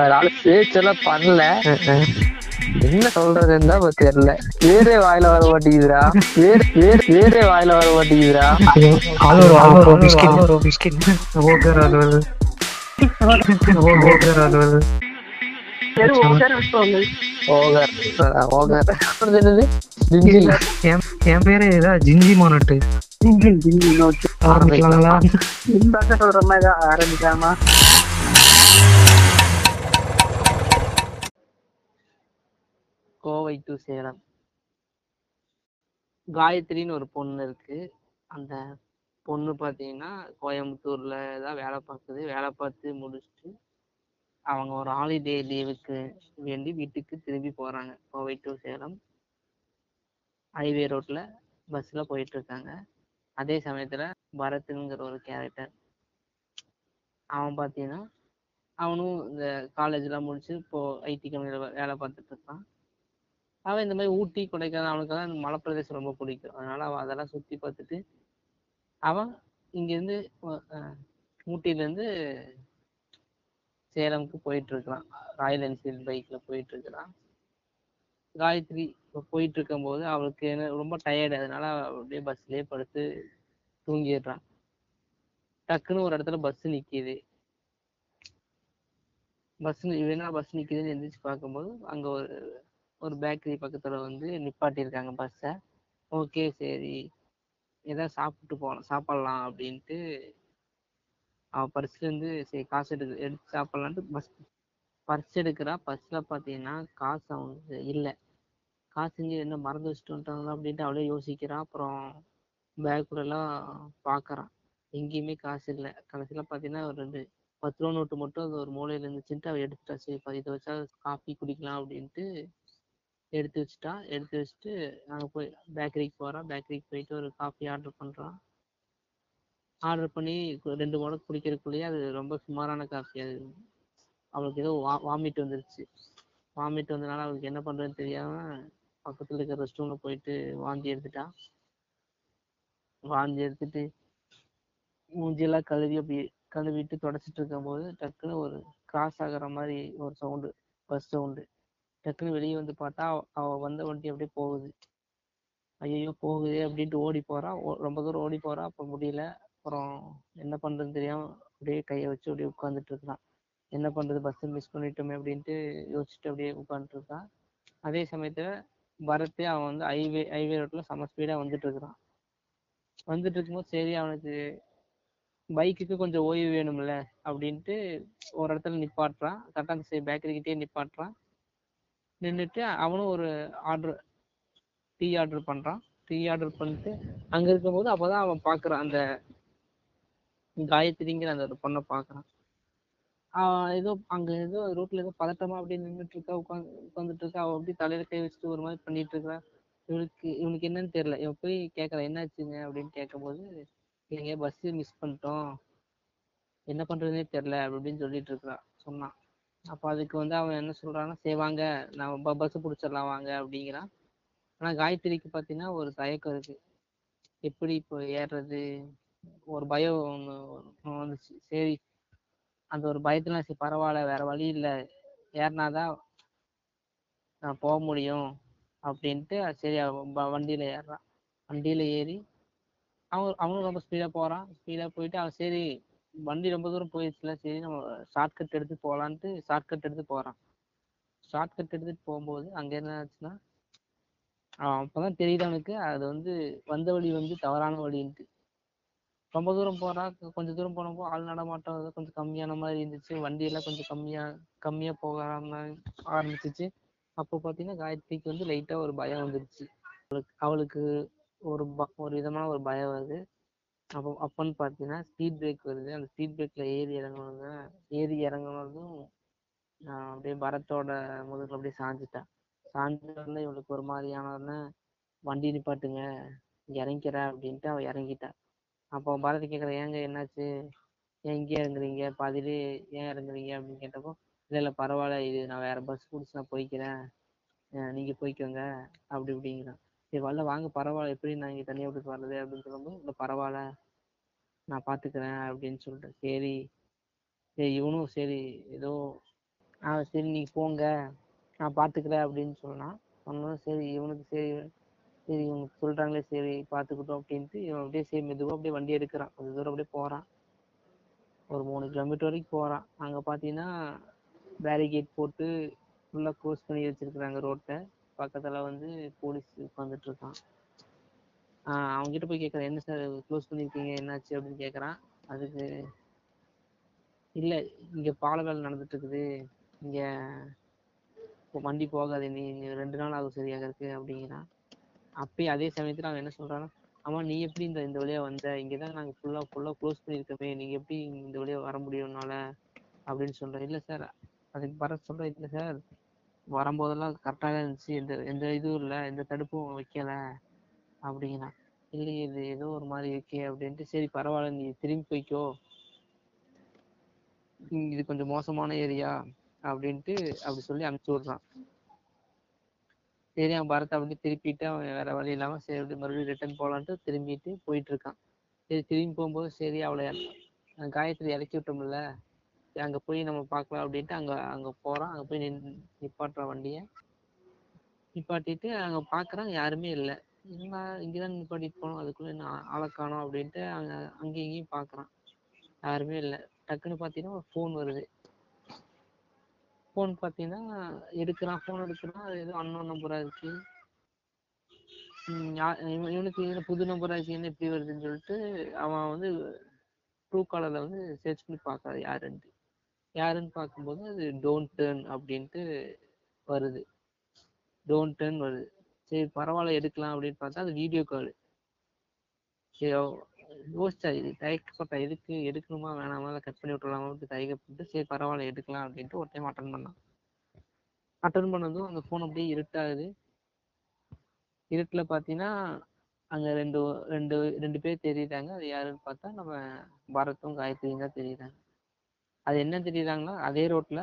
அதனால பேச்செல்லாம் பண்ணல. என்ன சொல்றதுன்னு தான் தெரியல. வேறே வாயில வர மாட்டேங்குதுடா. வேற வேற வேறே வாயில வர ஜிஞ்சில் என் பேரு இதா ஜிஞ்சி மோனட்டு. இன்ஜின் இன்ஜின் ஓகே ஆரம்பிக்கலாங்களா சொல்ற மாதிரி கோவை டு சேலம். காயத்ரின்னு ஒரு பொண்ணு இருக்கு. அந்த பொண்ணு பார்த்தீங்கன்னா கோயம்புத்தூர்ல தான் வேலை பார்க்குது வேலை பார்த்து முடிச்சுட்டு அவங்க ஒரு ஹாலிடே லீவுக்கு வேண்டி வீட்டுக்கு திரும்பி போறாங்க. கோவை டு சேலம். ஹைவே ரோட்ல பஸ்ல போயிட்டு இருக்காங்க அதே சமயத்துல பரத்ங்கிற ஒரு கேரக்டர் அவன் பார்த்தீங்கன்னா அவனும் இந்த காலேஜ்லாம் முடிச்சு இப்போ ஐடி கம்பெனியில் வேலை பார்த்துட்டு இருக்கான். அவன் இந்த மாதிரி ஊட்டி கொடைக்கானல் அவனுக்கெல்லாம் இந்த மலை பிரதேசம் ரொம்ப பிடிக்கும். அதனால அவன் அதெல்லாம் சுற்றி பார்த்துட்டு அவன் இங்கேருந்து ஊட்டியிலேருந்து சேலமுக்கு போயிட்டு இருக்கிறான் ராயல் என்ஃபீல்டு பைக்கில் போயிட்டு இருக்கிறான். காயத்ரி இப்போ போயிட்டு இருக்கும்போது அவளுக்கு என்ன ரொம்ப டயர்டு அதனால அப்படியே பஸ்லேயே படுத்து தூங்கிடுறான். டக்குன்னு ஒரு இடத்துல பஸ் நிற்கிது பஸ் இவனா பஸ் நிக்குதுன்னு எந்திரிச்சு பார்க்கும்போது அங்க ஒரு ஒரு பேக்கரி பக்கத்துல வந்து நிப்பாட்டியிருக்காங்க பஸ்ஸை ஓகே சரி. ஏதாவது சாப்பிட்டு போகலாம் சாப்பிடலாம் அப்படின்ட்டு அவன் பர்ஸ்ல இருந்து சரி காசு எடுக்க எடுத்து சாப்பிடலான்ட்டு பஸ் பர்ஸ் எடுக்கிறா. பர்ஸில் பார்த்தீங்கன்னா காசு அவங்க இல்லை. காசு இங்கே என்ன மறந்து வச்சுட்டு வந்துட்டாங்களா அப்படின்ட்டு அவளே யோசிக்கிறா. அப்புறம் பேக்குள்ள எல்லாம் பார்க்கறான் எங்கேயுமே காசு இல்லை. கடைசியில பார்த்தீங்கன்னா ஒரு ரெண்டு பத்து ரூபா நோட்டு மட்டும் அது ஒரு மூலையில இருந்துச்சுன்ட்டு அவ எடுத்துட்டா சரி இதை வச்சா காஃபி குடிக்கலாம் அப்படின்ட்டு எடுத்து வச்சுட்டா. எடுத்து வச்சுட்டு நாங்கள் போய் பேக்கரிக்கு போகிறோம் பேக்கரிக்கு போயிட்டு ஒரு காஃபி ஆர்டர் பண்ணுறோம் ஆர்டர் பண்ணி ரெண்டு முறை குடிக்கிறதுக்குள்ளேயே அது ரொம்ப சுமாரான காஃபி அது. அவளுக்கு ஏதோ வா வாமிட் வந்துருச்சு. வாமிட் வந்தனால அவளுக்கு என்ன பண்ணுறதுன்னு தெரியாம பக்கத்தில் இருக்கிற ரெஸ்ட் ரூமில் போயிட்டு வாந்தி எடுத்துட்டா. வாந்தி எடுத்துட்டு மூஞ்சியெல்லாம் கழுவி அப்படி கழுவிட்டு தொடச்சிட்டு இருக்கும்போது டக்குன்னு ஒரு கிராஸ் ஆகுற மாதிரி ஒரு சவுண்டு பஸ் சவுண்டு டக்குன்னு வெளியே வந்து பார்த்தா அவ- வந்த வண்டி அப்படியே போகுது. ஐயோ போகுதே அப்படின்ட்டு ஓடி போறா. ஓ- ரொம்ப தூரம் ஓடி போறா. அப்ப முடியல. அப்புறம் என்ன பண்றதுன்னு தெரியாம அப்படியே கையை வச்சு அப்படியே உட்காந்துட்டு இருக்கான் என்ன பண்றது? பஸ் மிஸ் பண்ணிட்டோமே அப்படின்ட்டு யோசிச்சுட்டு அப்படியே உட்காந்துட்டு இருக்கான் அதே சமயத்துல பரத்து அவன் வந்து ஹைவே ஹைவே ரோட்ல செம ஸ்பீடா வந்துட்டு இருக்கிறான். வந்துட்டு இருக்கும்போது சரி அவனுக்கு பைக்குக்கு கொஞ்சம் ஓய்வு வேணும்ல அப்படின்ட்டு ஒரு இடத்துல நிப்பாட்டுறான். கரெக்டாக அந்த பேக்கரி பேக்கரிக்கிட்டே நிப்பாட்டுறான். நின்றுட்டு அவனும் ஒரு ஆர்டர் டீ ஆர்டர் பண்ணுறான் டீ ஆர்டர் பண்ணிட்டு அங்கே இருக்கும்போது அப்போ தான் அவன் பார்க்குறான் அந்த காயத்ரிங்கிற அந்த ஒரு பொண்ணை பார்க்குறான் அவன் ஏதோ அங்க ஏதோ ரோட்ல ஏதோ பதட்டமா அப்படியே நின்றுட்டு இருக்கா உட்காந்து உட்காந்துட்டு இருக்கா. அவ அப்படியே தலையில கை வச்சுட்டு ஒரு மாதிரி பண்ணிட்டு இருக்கா இவனுக்கு இவனுக்கு என்னன்னு தெரியல. இவன் போய் கேட்கறான் என்னாச்சுங்க? அப்படின்னு கேட்கும்போது எங்க பஸ் மிஸ் பண்ணிட்டோம். என்ன பண்றதுனே தெரியல அப்படின்னு சொல்லிட்டு இருக்கிறான். சொன்னான். அப்ப அதுக்கு வந்து அவன் என்ன சொல்றான்னா சரி வாங்க நான் பஸ் பிடிச்சிடலாம் வாங்க அப்படிங்கிறான். ஆனா காயத்ரிக்கு பாத்தீங்கன்னா ஒரு தயக்கம் இருக்கு. எப்படி இப்போ ஏறுறது? ஒரு பயம் ஒன்று வந்துச்சு. சரி அந்த ஒரு பயத்துல சரி பரவாயில்ல வேற வழி இல்லை. ஏறினாதான் நான் போக முடியும் அப்படின்ட்டு சரி அவன் வண்டியில ஏறுறான். வண்டியில ஏறி அவன் அவனும் ரொம்ப ஸ்பீடா போறான். ஸ்பீடா போயிட்டு அவன் சரி வண்டி ரொம்ப தூரம் போயிடுச்சுல சரி நம்ம ஷார்ட்கட் எடுத்து போலான்ட்டு ஷார்ட்கட் எடுத்து போறான். ஷார்ட்கட் எடுத்துட்டு போகும்போது அங்க என்ன ஆச்சுன்னா அவன் அப்பதான் தெரியுது அவனுக்கு அது வந்து வந்த வழி வந்து தவறான வழின்ட்டு. ரொம்ப தூரம் போகிறான் கொஞ்சம் கொஞ்ச தூரம் போனப்போ ஆள் நடமாட்டம் கொஞ்சம் கம்மியான மாதிரி இருந்துச்சு வண்டி எல்லாம் கொஞ்சம் கம்மியா கம்மியா போக ஆரம்பிச்சிச்சு. அப்போ பார்த்தீங்கன்னா காயத்ரிக்கு வந்து லைட்டாக ஒரு பயம் வந்துருச்சு. அவளுக்கு அவளுக்கு ஒரு ப- ஒரு விதமான ஒரு பயம் வருது. அப்போ அப்போன்னு பார்த்தீங்கன்னா ஸ்பீட் பிரேக் வருது. அந்த ஸ்பீட் பிரேக்கில் ஏறி இறங்கணுங்க ஏறி இறங்குனதும் நான் அப்படியே பரத்தோட முதுகில் அப்படியே சாஞ்சிட்டேன் சாஞ்சோடனே இவளுக்கு ஒரு மாதிரியான வண்டி நிப்பாட்டுங்க. இங்க அப்படின்ட்டு அவள் இறங்கிட்டா. அப்போ பரத் கேட்குற ஏங்க என்னாச்சு? ஏன் இங்கே இறங்குறீங்க? பாதிலே ஏன் இறங்குறீங்க? அப்படின்னு கேட்டப்போ இல்லை இல்லை பரவாயில்ல. இது நான் வேற பஸ் பிடிச்சி நான் போய்க்கிறேன். நீங்கள் போய்க்கோங்க. அப்படி இப்படிங்கிறான். சரி வரல வாங்க பரவாயில்ல. எப்படி நான் இங்கே தனியாக விட்டுட்டு வர்றது அப்படின்னு சொல்லும்போது இல்லை பரவாயில்ல. நான் பார்த்துக்கிறேன் அப்படின்னு சொல்லிட்டு. சரி. சரி இவனும் சரி ஏதோ ஆ சரி நீங்கள் போங்க. நான் பார்த்துக்கிறேன் அப்படின்னு சொன்னான் சொன்னதும் சரி இவனுக்கு சரி சரி இவங்க சொல்கிறாங்களே சரி பார்த்துக்கிட்டோம் அப்படின்ட்டு இவன் அப்படியே சரி மெதுவாக அப்படியே வண்டி எடுக்கிறான். கொஞ்சம் தூரம் அப்படியே போகிறான் ஒரு மூணு கிலோமீட்டர் வரைக்கும் போகிறான் அங்கே பார்த்தீங்கன்னா பேரிகேட் போட்டு ஃபுல்லாக க்ளோஸ் பண்ணி வச்சுருக்குறாங்க ரோட்டை பக்கத்துல வந்து போலீஸ் உட்காந்துட்டு இருக்கான். ஆஹ் அவங்க கிட்ட போய் கேட்கறேன் என்ன சார் க்ளோஸ் பண்ணிருக்கீங்க? என்னாச்சு? அப்படின்னு கேட்கறான் அதுக்கு இல்ல இங்க பால வேலை நடந்துட்டு இருக்குது இங்க வண்டி போகாது நீ ரெண்டு நாள் ஆகும் சரியாக இருக்கு அப்படிங்கிறான். அப்பயும் அதே சமயத்துல அவன் என்ன சொல்றான்னா ஆமா நீ எப்படி இந்த இந்த வழியா வந்த? இங்கதான் நாங்க ஃபுல்லா ஃபுல்லா க்ளோஸ் பண்ணிருக்கோமே. நீங்க எப்படி இந்த வழியா வர முடியும்னால? அப்படின்னு சொல்றேன். இல்ல சார் அதுக்கு வர சொல்றேன் இல்ல சார் வரும்போதெல்லாம் கரெக்டாக தான் இருந்துச்சு. எந்த எந்த இதுவும் இல்லை. எந்த தடுப்பும் வைக்கல. அப்படிங்கிறான் இல்லையே இது ஏதோ ஒரு மாதிரி இருக்கே அப்படின்ட்டு சரி பரவாயில்ல நீ திரும்பி போய்க்கோ. இது கொஞ்சம் மோசமான ஏரியா அப்படின்ட்டு அப்படி சொல்லி அனுப்பிச்சு விடுறான். சரி அவன் பரத்தை அப்படி திருப்பிட்டு அவன் வேற வழி இல்லாமல் சரி அப்படி மறுபடியும் ரிட்டர்ன் போகலான்ட்டு திரும்பிட்டு போயிட்டு இருக்கான். சரி திரும்பி போகும்போது சரி அவளை அஹ் காயத்ரி இறக்கி விட்டோம்ல. அங்கே போய் நம்ம பார்க்கலாம் அப்படின்ட்டு அங்கே அங்கே போகிறோம் அங்கே போய் நின் நிப்பாட்டுற வண்டியை. நிப்பாட்டிட்டு அங்கே பார்க்குறாங்க யாருமே இல்லை. என்ன இங்கே தான் நிப்பாட்டிட்டு போனோம். அதுக்குள்ளே என்ன ஆளை காணோம் அப்படின்ட்டு அங்கே அங்கேயும் இங்கேயும் பார்க்குறான் யாருமே இல்லை. டக்குன்னு பார்த்தீங்கன்னா ஒரு ஃபோன் வருது. ஃபோன் பார்த்தீங்கன்னா எடுக்கிறான். ஃபோன் எடுக்கிறான். அது ஏதோ அன்னோன் நம்பராக இருக்கு. யா- இவன் இவனுக்கு புது நம்பராக இருக்கு என்ன இப்படி வருதுன்னு சொல்லிட்டு அவன் வந்து ட்ரூ காலரில் வந்து சர்ச் பண்ணி பார்க்கறான் யாருன்ட்டு. யாருன்னு பார்க்கும்போது அது டோன்ட் டேர்ன் அப்படின்ட்டு வருது. டோன்ட் டேர்ன் வருது. சரி பரவாயில்ல எடுக்கலாம் அப்படின்னு பார்த்தா அது வீடியோ கால் சரி யோசிச்சா இது தயக்கப்பட்ட எதுக்கு எடுக்கணுமா வேணாமா இல்லை கட் பண்ணி விட்டுலாமான்னு தயக்கப்பட்டு சரி பரவாயில்ல எடுக்கலாம் அப்படின்ட்டு ஒரு டைம் அட்டன் பண்ணான். அட்டன் பண்ணதும் அந்த ஃபோன் அப்படியே இருட்டாகுது. இருட்டில் பார்த்தீங்கன்னா அங்கே ரெண்டு ரெண்டு ரெண்டு பேர் தெரியுறாங்க. அது யாருன்னு பார்த்தா நம்ம பரத்தும் காயத்ரியும் தான் தெரியுறாங்க. அது என்ன தெரியுறாங்களோ? அதே ரோட்ல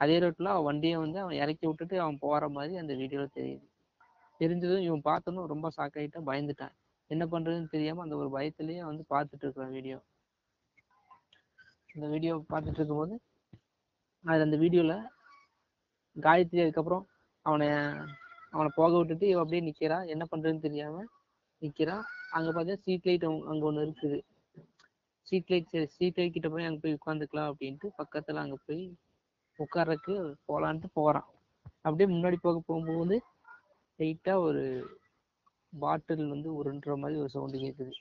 அதே ரோட்ல அவன் வண்டியை வந்து அவன் இறக்கி விட்டுட்டு அவன் போற மாதிரி அந்த வீடியோல தெரியுது. தெரிஞ்சதும் இவன் பார்த்ததும் ரொம்ப ஷாக் பயந்துட்டான். என்ன பண்றதுன்னு தெரியாம அந்த ஒரு பயத்திலேயே வந்து பார்த்துட்டு இருக்கிறான் வீடியோ இந்த வீடியோ பார்த்துட்டு இருக்கும்போது அது அந்த வீடியோல காயத்ரி அதுக்கப்புறம் அவனை அவனை போக விட்டுட்டு இவன் அப்படியே நிற்கிறான் என்ன பண்றதுன்னு தெரியாம நிற்கிறான் அங்க பார்த்தா ஸ்ட்ரீட் லைட் அங்க ஒண்ணு இருக்குது. ஸ்ட்ரீட் லைட் சரி ஸ்ட்ரீட் லைட் கிட்ட போய் அங்க போய் உட்காந்துக்கலாம் அப்படின்ட்டு பக்கத்துல அங்க போய் உட்கார்றதுக்கு போலான்ட்டு போறான். அப்படியே முன்னாடி போக போகும்போது லைட்டா ஒரு பாட்டில் வந்து உருண்டுற மாதிரி ஒரு சவுண்டு கேக்குது.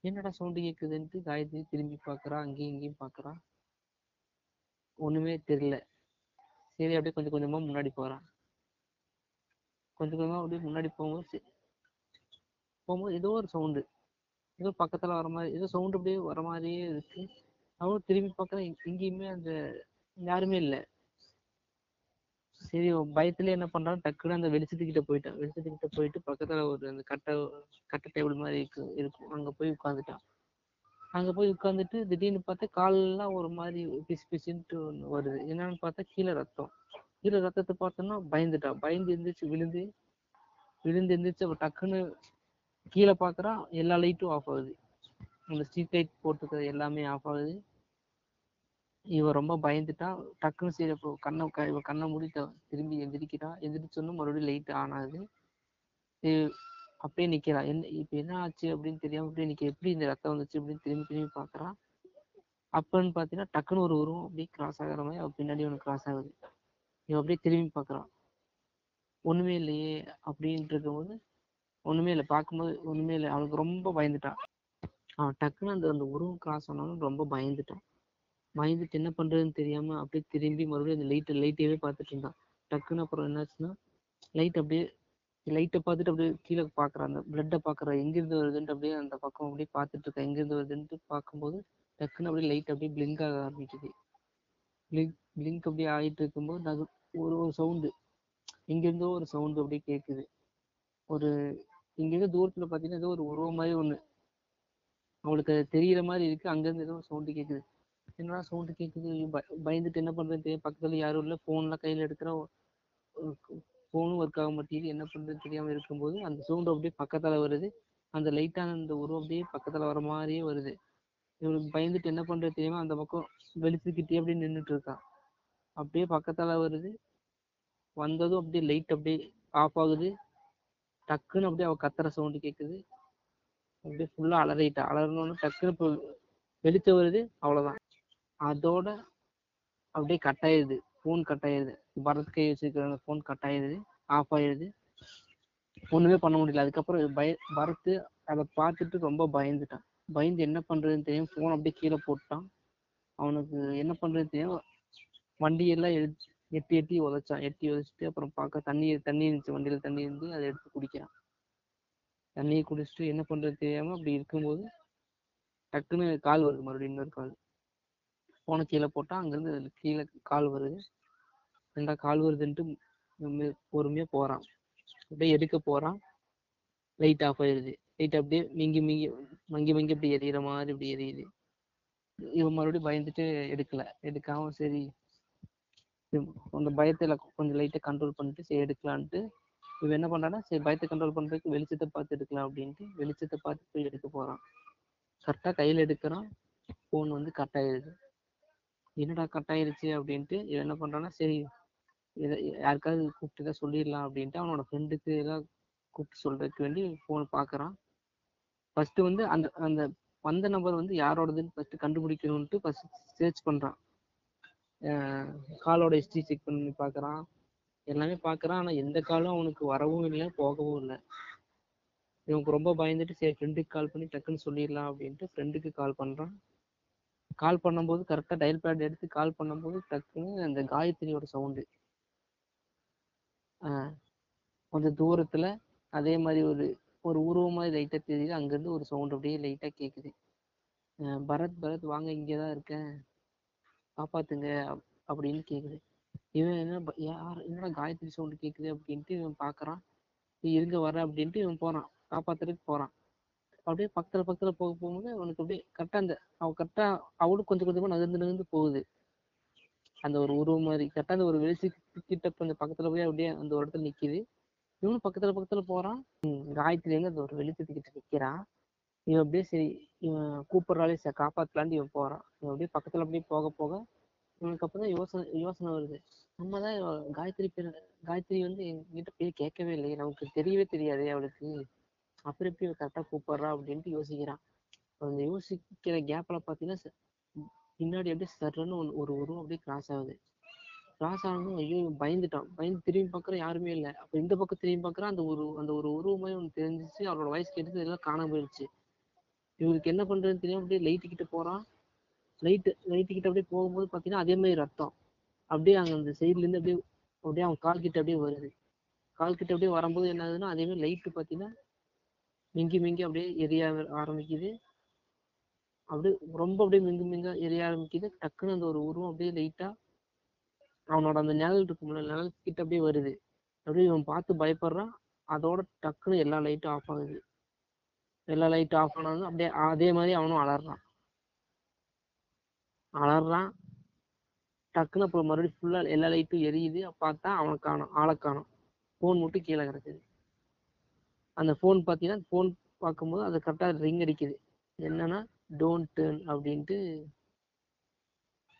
என்னடா சவுண்டு கேக்குதுன்ட்டு காயத்ரி திரும்பி பார்க்குறான் அங்கேயும் இங்கேயும் பார்க்கறா ஒண்ணுமே தெரியல. சரி அப்படியே கொஞ்சம் கொஞ்சமா முன்னாடி போறான். கொஞ்சம் கொஞ்சமா அப்படியே முன்னாடி போகும்போது போகும்போது ஏதோ ஒரு சவுண்டு ஏதோ பக்கத்துல வர மாதிரி ஏதோ சவுண்ட் அப்படியே வர மாதிரியே இருக்கு. அவனும் திரும்பி பார்க்கறான் எங்கேயுமே அந்த யாருமே இல்ல. சரி பயத்துல என்ன பண்றான்? டக்குன்னு அந்த வெளிச்சத்துக்கிட்ட போயிட்டான். வெளிச்சத்துக்கிட்ட போயிட்டு பக்கத்துல ஒரு அந்த கட்டை கட்டை டேபிள் மாதிரி இருக்கு இருக்கும். அங்க போய் உட்காந்துட்டான் அங்க போய் உட்காந்துட்டு திடீர்னு பார்த்தா கால்லாம் ஒரு மாதிரி பிசு பிசுன்ட்டு ஒண்ணு வருது. என்னன்னு பார்த்தா கீழே ரத்தம். கீழே ரத்தத்தை பார்த்தோன்னா பயந்துட்டான். பயந்து எந்திரிச்சு விழுந்து விழுந்து எந்திரிச்சு அவன் டக்குன்னு கீழே பார்க்குறா எல்லா லைட்டும் ஆஃப் ஆகுது. அந்த ஸ்ட்ரீட் லைட் போட்டுருக்கிறது எல்லாமே ஆஃப் ஆகுது. இவன் ரொம்ப பயந்துட்டா டக்குன்னு சரி இப்போ கண்ணை க- இவன் கண்ணை மூடிட்டான் திரும்பி எந்திரிக்கிறா. எந்திரிச்சோன்னு மறுபடியும் லைட் ஆன் ஆகுது. அப்படியே நிற்கிறா என்ன இப்போ என்ன ஆச்சு அப்படின்னு தெரியாம அப்படியே நிற்க எப்படி இந்த ரத்தம் வந்துச்சு அப்படின்னு திரும்பி திரும்பி பார்க்குறா அப்பன்னு பார்த்தீங்கன்னா டக்குன்னு ஒரு உருவம் அப்படியே கிராஸ் ஆகுற மாதிரி அவன் பின்னாடி ஒன்று கிராஸ் ஆகுது. இவன் அப்படியே திரும்பி பார்க்கறான் ஒண்ணுமே இல்லையே அப்படின்ட்டு இருக்கும்போது ஒண்ணுமே இல்லை. பார்க்கும்போது ஒண்ணுமே இல்லை. அவனுக்கு ரொம்ப பயந்துட்டான். அவன் டக்குன்னு அந்த அந்த உருவம் கிராஸ் ஆனாலும் ரொம்ப பயந்துட்டான். பயந்துட்டு என்ன பண்றதுன்னு தெரியாம அப்படியே திரும்பி மறுபடியும் அந்த லைட் லைட்டையவே பார்த்துட்டு இருந்தான். டக்குன்னு அப்புறம் என்னாச்சுன்னா லைட் அப்படியே லைட்டை பார்த்துட்டு அப்படியே கீழே பார்க்கறான். அந்த பிளட்டை பாக்குற எங்கிருந்து வருதுன்ட்டு அப்படியே அந்த பக்கம் அப்படியே பார்த்துட்டு இருக்கேன். எங்கிருந்து வருதுன்ட்டு பார்க்கும்போது டக்குன்னு அப்படியே லைட் அப்படியே பிளிங்க் ஆக ஆரம்பிக்குது. பிளிங்க் பிளிங்க் அப்படியே ஆகிட்டு இருக்கும்போது அது ஒரு ஒரு சவுண்டு எங்கிருந்தோ ஒரு சவுண்டு அப்படியே கேட்குது. ஒரு இங்கிருந்து தூரத்துல பார்த்தீங்கன்னா ஏதோ ஒரு உருவம் மாதிரி ஒண்ணு. அவளுக்கு அது தெரியிற மாதிரி இருக்கு. அங்கேருந்து ஏதோ சவுண்டு கேட்குது என்னடா சவுண்டு கேட்குது பய- பயந்துட்டு என்ன பண்றது தெரியும் பக்கத்துல யாரும் இல்லை. ஃபோன்லாம் கையில எடுக்கிற ஃபோனும் ஒர்க் ஆக மாட்டேங்குது என்ன பண்றதுன்னு தெரியாம இருக்கும்போது அந்த சவுண்டு அப்படியே பக்கத்துல வருது. அந்த லைட்டான அந்த உருவம் அப்படியே பக்கத்துல வர மாதிரியே வருது. இவளுக்கு பயந்துட்டு என்ன பண்றது தெரியாம அந்த பக்கம் வெளிச்சுக்கிட்டே அப்படியே நின்றுட்டு இருக்கான். அப்படியே பக்கத்தால வருது. வந்ததும் அப்படியே லைட் அப்படியே ஆஃப் ஆகுது. டக்குன்னு அப்படியே அவ கத்துற சவுண்டு கேக்குது. அப்படியே ஃபுல்லா அலறிட்டா. அலறணும்னு டக்குன்னு இப்போ வெளிச்சம் வருது. அவ்வளவுதான். அதோட அப்படியே கட் ஆயிடுது ஃபோன் கட் ஆயிடுது பரத் கை வச்சிருக்கிற அந்த ஃபோன் கட் ஆயிடுது ஆஃப் ஆயிடுது ஒண்ணுமே பண்ண முடியல. அதுக்கப்புறம் பய பரத் அதை பார்த்துட்டு ரொம்ப பயந்துட்டான். பயந்து என்ன பண்றதுன்னு தெரியும் ஃபோன் அப்படியே கீழே போட்டான். அவனுக்கு என்ன பண்றதுன்னு தெரியும் வண்டியெல்லாம் எடுத்து எட்டி எட்டி உதைச்சான். எட்டி உதைச்சிட்டு அப்புறம் பார்க்க தண்ணி தண்ணி இருந்துச்சு. வண்டியில் தண்ணி இருந்து அதை எடுத்து குடிக்கிறான். தண்ணியை குடிச்சிட்டு என்ன பண்றது தெரியாமல் அப்படி இருக்கும்போது டக்குன்னு கால் வருது. மறுபடியும் இன்னொரு கால். போன கீழே போட்டால் அங்கேருந்து கீழே கால் வருது. ரெண்டா கால் வருதுன்ட்டு பொறுமையாக போகிறான் அப்படியே எடுக்க போகிறான் லைட் ஆஃப் ஆயிடுது லைட் அப்படியே மிங்கி மிங்கி மங்கி மங்கி அப்படி எரியிற மாதிரி இப்படி எரியுது. இவன் மறுபடியும் பயந்துட்டு எடுக்கல. எடுக்காம சரி அந்த பயத்தை கொஞ்சம் லைட்டா கண்ட்ரோல் பண்ணிட்டு சரி எடுக்கலான்ட்டு இவன் என்ன பண்ணுறான்னா சரி பயத்தை கண்ட்ரோல் பண்றதுக்கு வெளிச்சத்தை பார்த்து எடுக்கலாம் அப்படின்ட்டு வெளிச்சத்தை பார்த்து போய் எடுக்க போறான். கரெக்டா கையில எடுக்கிறான். ஃபோன் வந்து கட் ஆயிடுது என்னடா கட் ஆயிடுச்சு அப்படின்ட்டு இவன் என்ன பண்றான்னா சரி இதை யாருக்காவது கூப்பிட்டு தான் சொல்லிடலாம் அப்படின்ட்டு அவனோட ஃப்ரெண்டுக்கு எல்லாம் கூப்பிட்டு சொல்றதுக்கு வேண்டி ஃபோன் பார்க்குறான். ஃபர்ஸ்ட் வந்து அந்த அந்த வந்த நபர் வந்து யாரோடதுன்னு ஃபர்ஸ்ட் கண்டுபிடிக்கணும்ட்டு ஃபர்ஸ்ட் சர்ச் பண்றான். காலோட ஹிஸ்ட்ரி செக் பண்ணி பார்க்குறான் எல்லாமே பார்க்குறான் ஆனால் எந்த காலும் அவனுக்கு வரவும் இல்லை போகவும் இல்லை. இவனுக்கு ரொம்ப பயந்துட்டு சரி ஃப்ரெண்டுக்கு கால் பண்ணி டக்குன்னு சொல்லிடலாம் அப்படின்ட்டு ஃப்ரெண்டுக்கு கால் பண்ணுறான் கால் பண்ணும்போது கரெக்டாக டயல் பேட் எடுத்து கால் பண்ணும்போது டக்குன்னு அந்த காயத்ரியோட சவுண்டு கொஞ்சம் தூரத்தில் அதே மாதிரி ஒரு ஒரு உருவம் மாதிரி லைட்டாக தெரியுது. அங்கேருந்து ஒரு சவுண்ட் அப்படியே லைட்டாக கேட்குது பரத் பரத் வாங்க இங்கே தான் இருக்கேன். காப்பாத்துங்க அப்படின்னு கேக்குது. இவன் என்ன யார் என்னடா காயத்ரி சவுண்ட் கேக்குது அப்படின்ட்டு இவன் பாக்குறான். இருங்க வர அப்படின்ட்டு இவன் போறான். காப்பாத்துறதுக்கு போறான். அப்படியே பக்கத்துல பக்கத்துல போக போகும்போது அவனுக்கு அப்படியே கரெக்டா அந்த அவன் கரெக்டா அவளும் கொஞ்சம் கொஞ்சமா நகர்ந்து நகர்ந்து போகுது. அந்த ஒரு உருவம் மாதிரி கரெக்டா அந்த ஒரு வெளிச்சு கிட்ட கொஞ்சம் பக்கத்துல போய் அப்படியே அந்த ஒரு இடத்துல நிக்குது. இவனும் பக்கத்துல பக்கத்துல போறான். காயத்ரி வந்து அந்த ஒரு வெளிச்சத்துக்கிட்ட நிக்கிறான். இவன் அப்படியே சரி இவன் கூப்பிடுறாலே சரி காப்பாத்தலான்ட்டு இவன் போறான். இவன் அப்படியே பக்கத்துல அப்படியே போக போக இவனுக்கு தான் யோசனை யோசனை வருது. நம்ம தான் காயத்ரி பேர் காயத்ரி வந்து எங்கிட்ட பேர் கேட்கவே இல்லையே. நமக்கு தெரியவே தெரியாது அவளுக்கு. அப்புறம் எப்படி கரெக்டா கூப்பிடுறா அப்படின்ட்டு யோசிக்கிறான். அந்த யோசிக்கிற கேப்ல பாத்தீங்கன்னா பின்னாடி அப்படியே சர்றன்னு ஒன்று ஒரு உருவம் அப்படியே கிராஸ் ஆகுது. கிராஸ் ஆனதும் ஐயோ இவன் பயந்துட்டான். பயந்து திரும்பி பார்க்கறான் யாருமே இல்லை. அப்ப இந்த பக்கம் திரும்பி பார்க்குறான் அந்த ஒரு அந்த ஒரு உருவமே ஒன்று தெரிஞ்சிச்சு அவளோட வயசு கேட்டு எல்லாம் காணாம போயிடுச்சு இவங்களுக்கு என்ன பண்றதுன்னு தெரியாம அப்படியே லைட்டு கிட்ட போறான். லைட்டு லைட்டு கிட்ட அப்படியே போகும்போது பாத்தீங்கன்னா அதே மாதிரி ரத்தம். அப்படியே அங்க அந்த சைடுல இருந்து அப்படியே அப்படியே அவன் கால் கிட்ட அப்படியே வருது. கால் கிட்ட அப்படியே வரும்போது என்ன ஆகுதுன்னா அதே மாதிரி லைட்டு பாத்தீங்கன்னா மிங்கி மிங்கி அப்படியே எரிய ஆரம்பிக்குது. அப்படியே ரொம்ப அப்படியே மிங்கு மிங்க எரிய ஆரம்பிக்குது. டக்குன்னு அந்த ஒரு உருவம் அப்படியே லைட்டா அவனோட அந்த நிழல் இருக்கும்ல நிழல் கிட்ட அப்படியே வருது. அப்படியே இவன் பார்த்து பயப்படுறான். அதோட டக்குன்னு எல்லா லைட்டும் ஆஃப் ஆகுது. எல்லா லைட்டும் ஆஃப் ஆனதும் அப்படியே அதே மாதிரி அவனும் அலறான் அலறான் டக்குன்னு அப்புறம் மறுபடியும் ஃபுல்லா எல்லா லைட்டும் எரியுது. பார்த்தா அவனை காணோம் ஆளை காணும். ஃபோன் மட்டும் கீழே கிடக்குது. அந்த ஃபோன் பார்த்தீங்கன்னா ஃபோன் பார்க்கும்போது அது கரெக்டாக ரிங் அடிக்குது. என்னன்னா டோன்ட் டேர்ன் அப்படின்ட்டு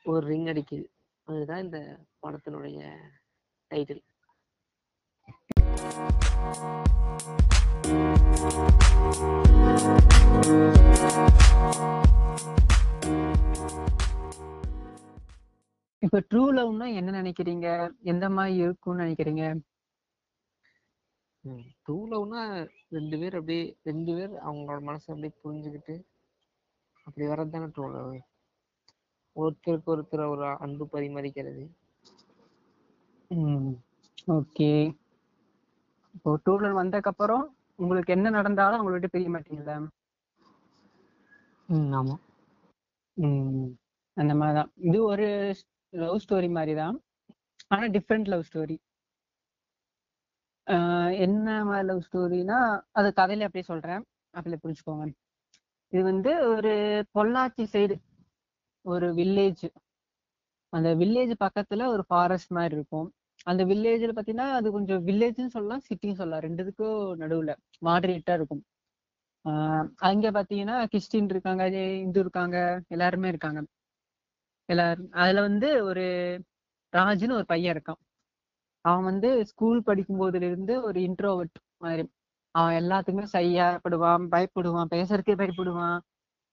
ஒரு ரிங் அடிக்குது. அதுதான் இந்த படத்தினுடைய டைட்டில் இப்ப ட்ரூ லவ்னா என்ன நினைக்கிறீங்க? எந்த மாதிரி இருக்கும்னு நினைக்கிறீங்க? டூ லவ்னா ரெண்டு பேர் அப்படியே ரெண்டு பேர் அவங்களோட மனசை அப்படியே புரிஞ்சுக்கிட்டு அப்படி வர்றது தானே டூ லவ் ஒருத்தருக்கு ஒருத்தர் ஒரு அன்பு பரிமாறிக்கிறது. ஓகே இப்போ டூ லவ் வந்ததுக்கு அப்புறம் உங்களுக்கு என்ன நடந்தாலும் அவங்கள விட்டு பிரிய மாட்டீங்களா ம் ஆமா. ம், அந்த மாதிரிதான். இது ஒரு லவ் ஸ்டோரி மாதிரி தான் ஆனா டிஃப்ரெண்ட் லவ் ஸ்டோரி என்ன மாதிரி லவ் ஸ்டோரினா அது கதையில அப்படியே சொல்றேன். அப்படியே புரிஞ்சுக்கோங்க. இது வந்து ஒரு பொள்ளாச்சி சைடு ஒரு வில்லேஜ் அந்த வில்லேஜ் பக்கத்துல ஒரு ஃபாரஸ்ட் மாதிரி இருக்கும். அந்த வில்லேஜ்ல பாத்தீங்கன்னா அது கொஞ்சம் வில்லேஜ்னு சொல்லலாம் சிட்டின்னு சொல்லலாம். ரெண்டுத்துக்கும் நடுவுல மாடரேட்டா இருக்கும். ஆஹ் அங்க பாத்தீங்கன்னா கிறிஸ்டின் இருக்காங்க இந்து இருக்காங்க எல்லாருமே இருக்காங்க. எல்லாரும் அதுல வந்து ஒரு ராஜுன்னு ஒரு பையன் இருக்கான். அவன் வந்து ஸ்கூல் படிக்கும் போதுல இருந்து ஒரு இன்ட்ரோவர்ட் மாதிரி. அவன் எல்லாத்துக்குமே சையாப்படுவான் பயப்படுவான் பேசுறதுக்கே பயப்படுவான்.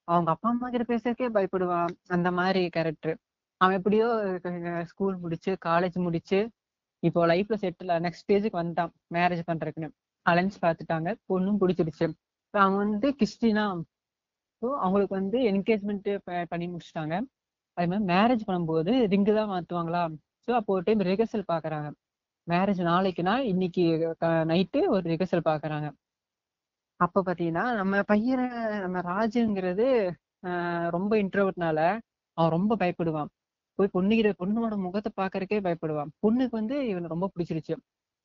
அவங்க அப்பா அம்மா கிட்ட பேசுறதுக்கே பயப்படுவான். அந்த மாதிரி கேரக்டர் அவன் எப்படியோ ஸ்கூல் முடிச்சு காலேஜ் முடிச்சு இப்போ லைஃப்ல செட்டில் நெக்ஸ்ட் ஸ்டேஜுக்கு வந்துட்டான் மேரேஜ் பண்றதுக்குன்னு. அலைன்ஸ் பார்த்துட்டாங்க பொண்ணும் பிடிச்சிருச்சு அவங்க வந்து கிறிஸ்டினா ஸோ அவங்களுக்கு வந்து என்கேஜ்மெண்ட் பண்ணி முடிச்சிட்டாங்க. அதே மாதிரி மேரேஜ் பண்ணும்போது ரிங்கு தான் மாத்துவாங்களா? ஸோ அப்போ ஒரு டைம் ரிகர்சல் பாக்குறாங்க. மேரேஜ் நாளைக்குனா இன்னைக்கு நைட்டு ஒரு ரிகர்சல் பாக்குறாங்க. அப்போ பாத்தீங்கன்னா நம்ம பையனை நம்ம ராஜுங்கிறது ஆஹ் ரொம்ப இன்ட்ரோவர்ட்னால அவன் ரொம்ப பயப்படுவான். போய் பொண்ணுகிட்ட பொண்ணோட முகத்தை பாக்குறக்கே பயப்படுவான் பொண்ணுக்கு வந்து இவனை ரொம்ப பிடிச்சிருச்சு.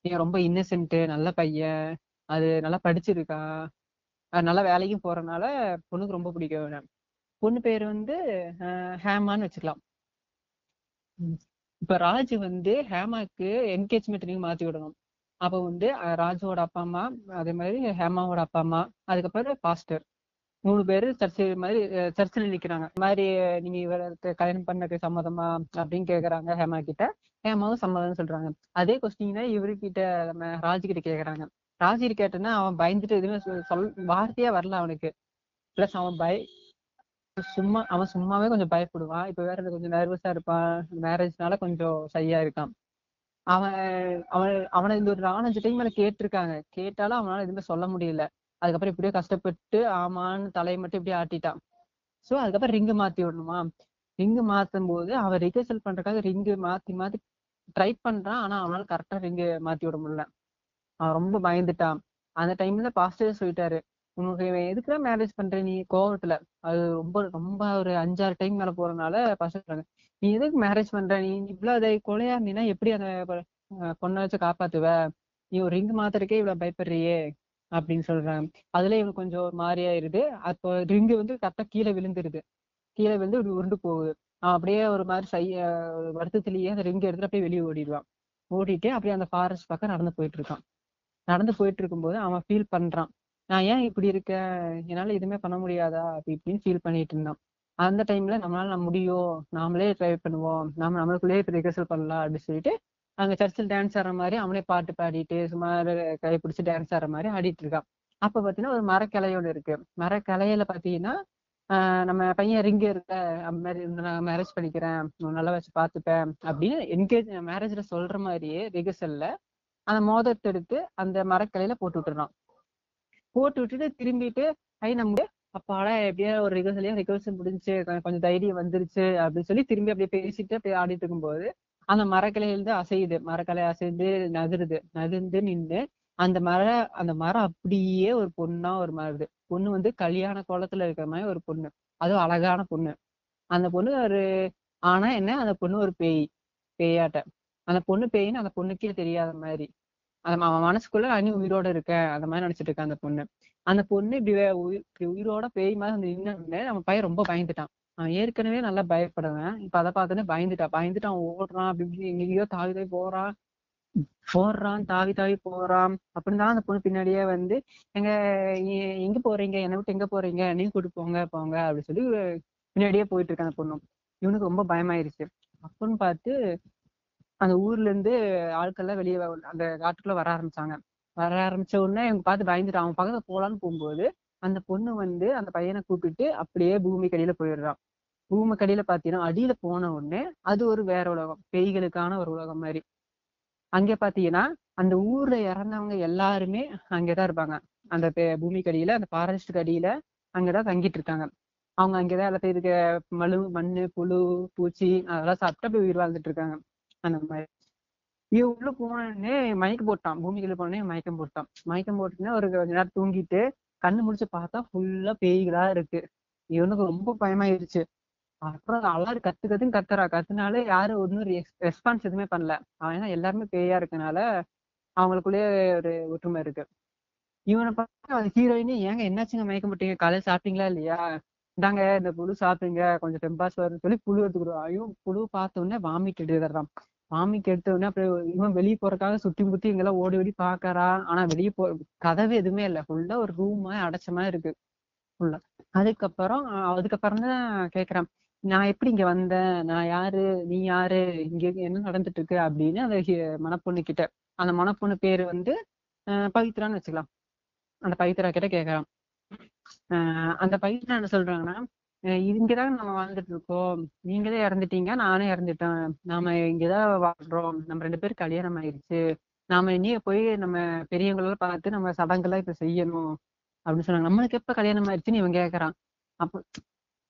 இவன் ரொம்ப இன்னசென்ட் நல்ல பையன் அது நல்லா படிச்சிருக்கா நல்ல வேலைக்கும் போறதுனால பொண்ணுக்கு ரொம்ப பிடிக்கும் இவனை. பொண்ணு பேர் வந்து ஹேமான்னு வச்சுக்கலாம். இப்ப ராஜ் வந்து ஹேமாக்கு என்கேஜ்மெண்ட் நீங்க மாத்தி விடணும். அப்ப வந்து ராஜுவோட அப்பா அம்மா அதே மாதிரி ஹேமாவோட அப்பா அம்மா அதுக்கப்புறம் பாஸ்டர். மூணு பேரு சர்ச்சை மாதிரி சர்ச்சில் நிக்கிறாங்க. இந்த மாதிரி நீங்க இவரை கல்யாணம் பண்ணக்கு சம்மதமா அப்படின்னு கேக்குறாங்க ஹேமா கிட்ட. ஹேமாவும் சம்மதம் சொல்றாங்க. அதே கொஸ்டின் இவர்கிட்ட நம்ம ராஜு கிட்ட கேக்குறாங்க. ராஜு கேட்டோன்னா அவன் பயந்துட்டு எதுவுமே சொல் சொல் வார்த்தையே வரல அவனுக்கு. பிளஸ் அவன் பய சும்மா அவன் சும்மாவே கொஞ்சம் பயப்படுவான். இப்ப வேற கொஞ்சம் நர்வஸா இருப்பான். மேரேஜ்னால கொஞ்சம் சையா இருக்கான். அவன் அவன் அவனை இந்த ஒரு நாலஞ்சு டைம் மேல கேட்டிருக்காங்க. கேட்டாலும் அவனால எதுவுமே சொல்ல முடியல. அதுக்கப்புறம் இப்படியே கஷ்டப்பட்டு ஆமான்னு தலையை மட்டும் இப்படியே ஆட்டிட்டான். சோ அதுக்கப்புறம் ரிங்கு மாத்தி விடணுமா? ரிங்கு மாத்தும் போது அவன் ரிஹர்சல் பண்றதுக்காக ரிங்கு மாத்தி மாத்தி ட்ரை பண்றான். ஆனா அவனால கரெக்டா ரிங்கு மாத்தி விட முடியல. அவன் ரொம்ப பயந்துட்டான். அந்த டைம்ல பாஸ்டர் சொல்லிட்டாரு உனக்கு இவன் எதுக்குடா மேரேஜ் பண்ற நீ? கோவத்துல. அது ரொம்ப ரொம்ப ஒரு அஞ்சாறு டைம் மேல போறதுனால பாஸ்டர் நீ எதுக்கு மேரேஜ் பண்ற? நீ இவ்வளவு அதை கொலையா இருந்தீன்னா எப்படி அந்த பொண்ணை வச்சு காப்பாத்துவ? நீ ஒரு ரிங் மாத்துறதுக்கே இவ்வளவு பயப்படுறியே. அப்படின்னு சொல்றாங்க. அதுல இவனுக்கு கொஞ்சம் ஒரு மாதிரி ஆயிருது அப்போ ரிங்கு வந்து கரெக்டா கீழே விழுந்துருது. கீழே விழுந்து இப்படி உருண்டு போகுது. அவன் அப்படியே ஒரு மாதிரி சை ஒரு வருத்தத்திலேயே அந்த ரிங் எடுத்துட்டு அப்படியே வெளியே ஓடிடுவான். ஓடிட்டு அப்படியே அந்த ஃபாரஸ்ட் பக்கம் நடந்து போயிட்டு இருக்கான் நடந்து போயிட்டு இருக்கும்போது அவன் ஃபீல் பண்றான். நான் ஏன் இப்படி இருக்கேன்? என்னால எதுவுமே பண்ண முடியாதா? அப்படி இப்படின்னு ஃபீல் பண்ணிட்டு இருந்தான் அந்த டைம்ல நம்மளால நம்ம முடியும். நாமளே ட்ரை பண்ணுவோம். நாம நம்மளுக்குள்ளேயே இப்போ ரிகர்சல் பண்ணலாம் அப்படின்னு சொல்லிட்டு அங்க சர்ச்சில் டான்ஸ் ஆடுற மாதிரி அவனே பாட்டு பாடிட்டு சும்மா கை பிடிச்சி டான்ஸ் ஆடுற மாதிரி ஆடிட்டு இருக்கான். அப்ப பாத்தீங்கன்னா ஒரு மரக்கிளையோட இருக்கு. மரக்கிளையில பாத்தீங்கன்னா நம்ம பையன் ரிங்க இருக்க அந்த மாதிரி நான் மேரேஜ் பண்ணிக்கிறேன். நல்லா வச்சு பார்த்துப்பேன். அப்படின்னு என்கேஜ் மேரேஜ்ல சொல்ற மாதிரியே ரிகர்சல்ல அந்த மோதத்தை எடுத்து அந்த மரக்கிளையில போட்டு விட்டுறான். போட்டு விட்டுட்டு திரும்பிட்டு ஐ நம்ம அப்பாடா எப்படியா ஒரு ரிகர்சலையும் ரிகர்சல் முடிஞ்சு கொஞ்சம் தைரியம் வந்துருச்சு. அப்படின்னு சொல்லி திரும்பி அப்படியே பேசிட்டு அப்படியே ஆடிட்டு இருக்கும்போது அந்த மரக்கிளையிலிருந்து அசையுது. மரக்கிளை அசைந்து நகருது. நகர்ந்து நின்று அந்த மர அந்த மரம் அப்படியே ஒரு பொண்ணா ஒரு மாறுது பொண்ணு வந்து கல்யாண கோலத்துல இருக்கிற மாதிரி ஒரு பொண்ணு. அதுவும் அழகான பொண்ணு. அந்த பொண்ணு ஒரு ஆனா என்ன அந்த பொண்ணு ஒரு பேய் பேயாட்ட. அந்த பொண்ணு பேயின்னு அந்த பொண்ணுக்கே தெரியாத மாதிரி. அந்த அவன் மனசுக்குள்ள அணி உயிரோட இருக்கேன் அந்த மாதிரி நினைச்சிட்டு இருக்கேன் அந்த பொண்ணு. அந்த பொண்ணு இப்படி உயிர் உயிரோட பேய் மாதிரி வந்து நின்னு நம்ம பையன் ரொம்ப பயந்துட்டான். அவன் ஏற்கனவே நல்லா பயப்படுவேன். இப்ப அதை பார்த்தோன்னே பயந்துட்டான் பயந்துட்டு அவன் ஓடுறான் அப்படி இப்படி எங்கேயோ தாவி தாவி போறான். போடுறான் தாவி தாவி போறான். அப்படின்னு தான் அந்த பொண்ணு பின்னாடியே வந்து எங்க எங்க போறீங்க? என்னை விட்டு எங்க போறீங்க? நீங்க கூட்டு போங்க போங்க அப்படின்னு சொல்லி பின்னாடியே போயிட்டு இருக்க அந்த பொண்ணும் இவனுக்கு ரொம்ப பயமாயிருச்சு. அப்பன்னு பார்த்து அந்த ஊர்ல இருந்து ஆட்கள்லாம் வெளியே அந்த காட்டுக்குள்ள வர ஆரம்பிச்சாங்க. வர ஆரம்பிச்ச உடனே இவங்க பார்த்து பயந்துட்டான் அவன் பக்கத்துல போலான்னு போகும்போது அந்த பொண்ணு வந்து அந்த பையனை கூப்பிட்டு அப்படியே பூமி கடியில போயிடுறான் பூமி கடியில பாத்தீங்கன்னா அடியில போன உடனே அது ஒரு வேற உலகம் பேய்களுக்கான ஒரு உலகம் மாதிரி. அங்க பாத்தீங்கன்னா அந்த ஊர்ல இறந்தவங்க எல்லாருமே அங்கதான் இருப்பாங்க. அந்த பூமிக்கு அடியில அந்த ஃபாரஸ்ட் அடியில அங்கதான் தங்கிட்டு இருக்காங்க. அவங்க அங்கதான் எல்லாத்தையும் இருக்க மழு மண்ணு புழு பூச்சி அதெல்லாம் சாப்பிட்டு அப்படியே உயிர் வாழ்ந்துட்டு இருக்காங்க. அந்த மாதிரி. இவன் உள்ள போனோடனே மயக்கம் போட்டான். பூமிக்குள்ள போனோடனே மயக்கம் போட்டான். மயக்கம் போட்டுன்னா ஒரு கொஞ்ச நேரம் தூங்கிட்டு கண்ணு முடிச்சு பார்த்தா ஃபுல்லா பேய்களா இருக்கு. இவனுக்கு ரொம்ப பயமாயிருச்சு. அப்புறம் அலாறு கத்து கத்துன்னு கத்துறா. கத்துனாலே யாரும் ஒன்னும் ரெஸ்பான்ஸ் எதுவுமே பண்ணல. அவன் ஏன்னா எல்லாருமே பேயா இருக்கனால அவங்களுக்குள்ளேயே ஒரு ஒற்றுமை இருக்கு. இவனை பார்த்தா ஹீரோயினே ஏங்க என்னாச்சுங்க? மயக்க மாட்டீங்க காலையில சாப்பிட்டீங்களா இல்லையா? இந்தாங்க இந்த புழு சாப்பிடுங்க. கொஞ்சம் டெம்பாஸ் வரும்னு சொல்லி புழு எடுத்துக்கிடுவோம் ஐயோ புழு பார்த்த உடனே வாமிட் எடுத்துறான் மாமிக்கு எடுத்த உடனே இவன் வெளியே போறதுக்காக சுத்தி முத்தி இங்கெல்லாம் ஓடி ஓடி பாக்கறா. ஆனா வெளியே போ கதவு எதுவுமே இல்லை. ஃபுல்லா ஒரு ரூம் அடைச்ச மாதிரி இருக்கு. ஃபுல்லா அதுக்கப்புறம் அதுக்கப்புறம் தான் கேக்குறான் நான் எப்படி இங்க வந்தேன்? நான் யாரு? நீ யாரு? இங்க என்ன நடந்துட்டு இருக்கு அப்படின்னு அந்த மணப்பொண்ணு கிட்ட அந்த மணப்பொண்ணு பேரு வந்து பவித்ரான்னு வச்சுக்கலாம். அந்த பவித்ரா கிட்ட கேக்குறான். ஆஹ் அந்த பவித்ரா என்ன சொல்றாங்கன்னா இங்கதான் நம்ம வாழ்ந்துட்டு இருக்கோம் நீங்களே இறந்துட்டீங்க நானே இறந்துட்டேன். நாம இங்கதான் வாழ்றோம். நம்ம ரெண்டு பேரும் கல்யாணம் ஆயிடுச்சு நாம இனிய போய் நம்ம பெரியவங்களெல்லாம் பார்த்து நம்ம சடங்கெல்லாம் இப்ப செய்யணும் அப்படின்னு சொன்னாங்க. நம்மளுக்கு எப்ப கல்யாணம் ஆயிடுச்சுன்னு இவன் கேக்குறான். அப்ப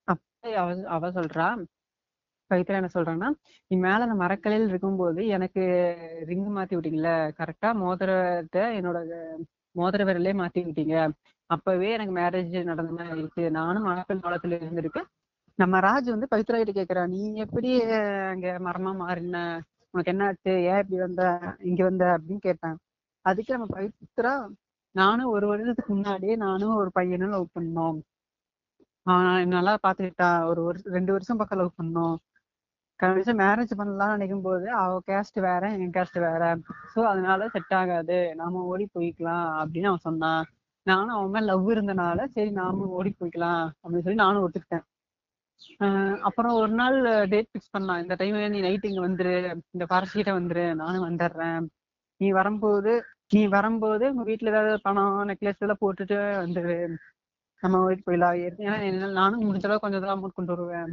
அப்ப அவ அவ சொல்றா பவித்ரா என்ன சொல்றான்னா நீ மேல அந்த மரக்கலையில் இருக்கும்போது எனக்கு ரிங் மாத்தி விட்டீங்கல்ல கரெக்டா மோதிரத்தை என்னோட மோதிர விரலே மாத்தி விட்டீங்க. அப்பவே எனக்கு மேரேஜ் நடந்த மாதிரி ஆயிடுச்சு. நானும் மணப்பெண் காலத்துல இருந்திருக்கேன். நம்ம ராஜ் வந்து பவித்ரா கிட்ட கேக்குறா நீ எப்படி அங்க மரமா மாறின? உனக்கு என்ன ஆச்சு ஏன் இப்படி வந்த? இங்க வந்த? அப்படின்னு கேட்டான். அதுக்கு நம்ம பவித்ரா நானும் ஒரு வருடத்துக்கு முன்னாடியே நானும் ஒரு பையனும் லவ் பண்ணோம். அவன் நல்லா பாத்துக்கிட்டான் ஒரு வருஷம் ரெண்டு வருஷம் பக்கம் லவ் பண்ணோம். கடைசியா மேரேஜ் பண்ணலாம்னு நினைக்கும் போது அவ கேஸ்ட் வேற என் கேஸ்ட் வேற. சோ அதனால செட் ஆகாது. நாம ஓடி போய்க்கலாம். அப்படின்னு அவன் சொன்னான். நானும் அவன் மேல லவ் இருந்தனால சரி நாமும் ஓடி போய்க்கலாம் அப்படின்னு சொல்லி நானும் ஒத்துக்கிட்டேன். ஆஹ் அப்புறம் ஒரு நாள் டேட் ஃபிக்ஸ் பண்ணான் இந்த டைம் நீ நைட் இங்க வந்துரு இந்த ஃபாரஸ்ட் கிட்ட வந்துரு நானும் வந்துடுறேன் நீ வரும்போது நீ வரும்போது உங்க வீட்டுல ஏதாவது பணம் நெக்லஸ் எல்லாம் போட்டுட்டு வந்துரு நம்ம வீட்டு போயிடலாம். ஏன்னா நானும் முடிஞ்ச அளவுக்கு கொஞ்சம் தான் அமௌண்ட் கொண்டு வருவேன்.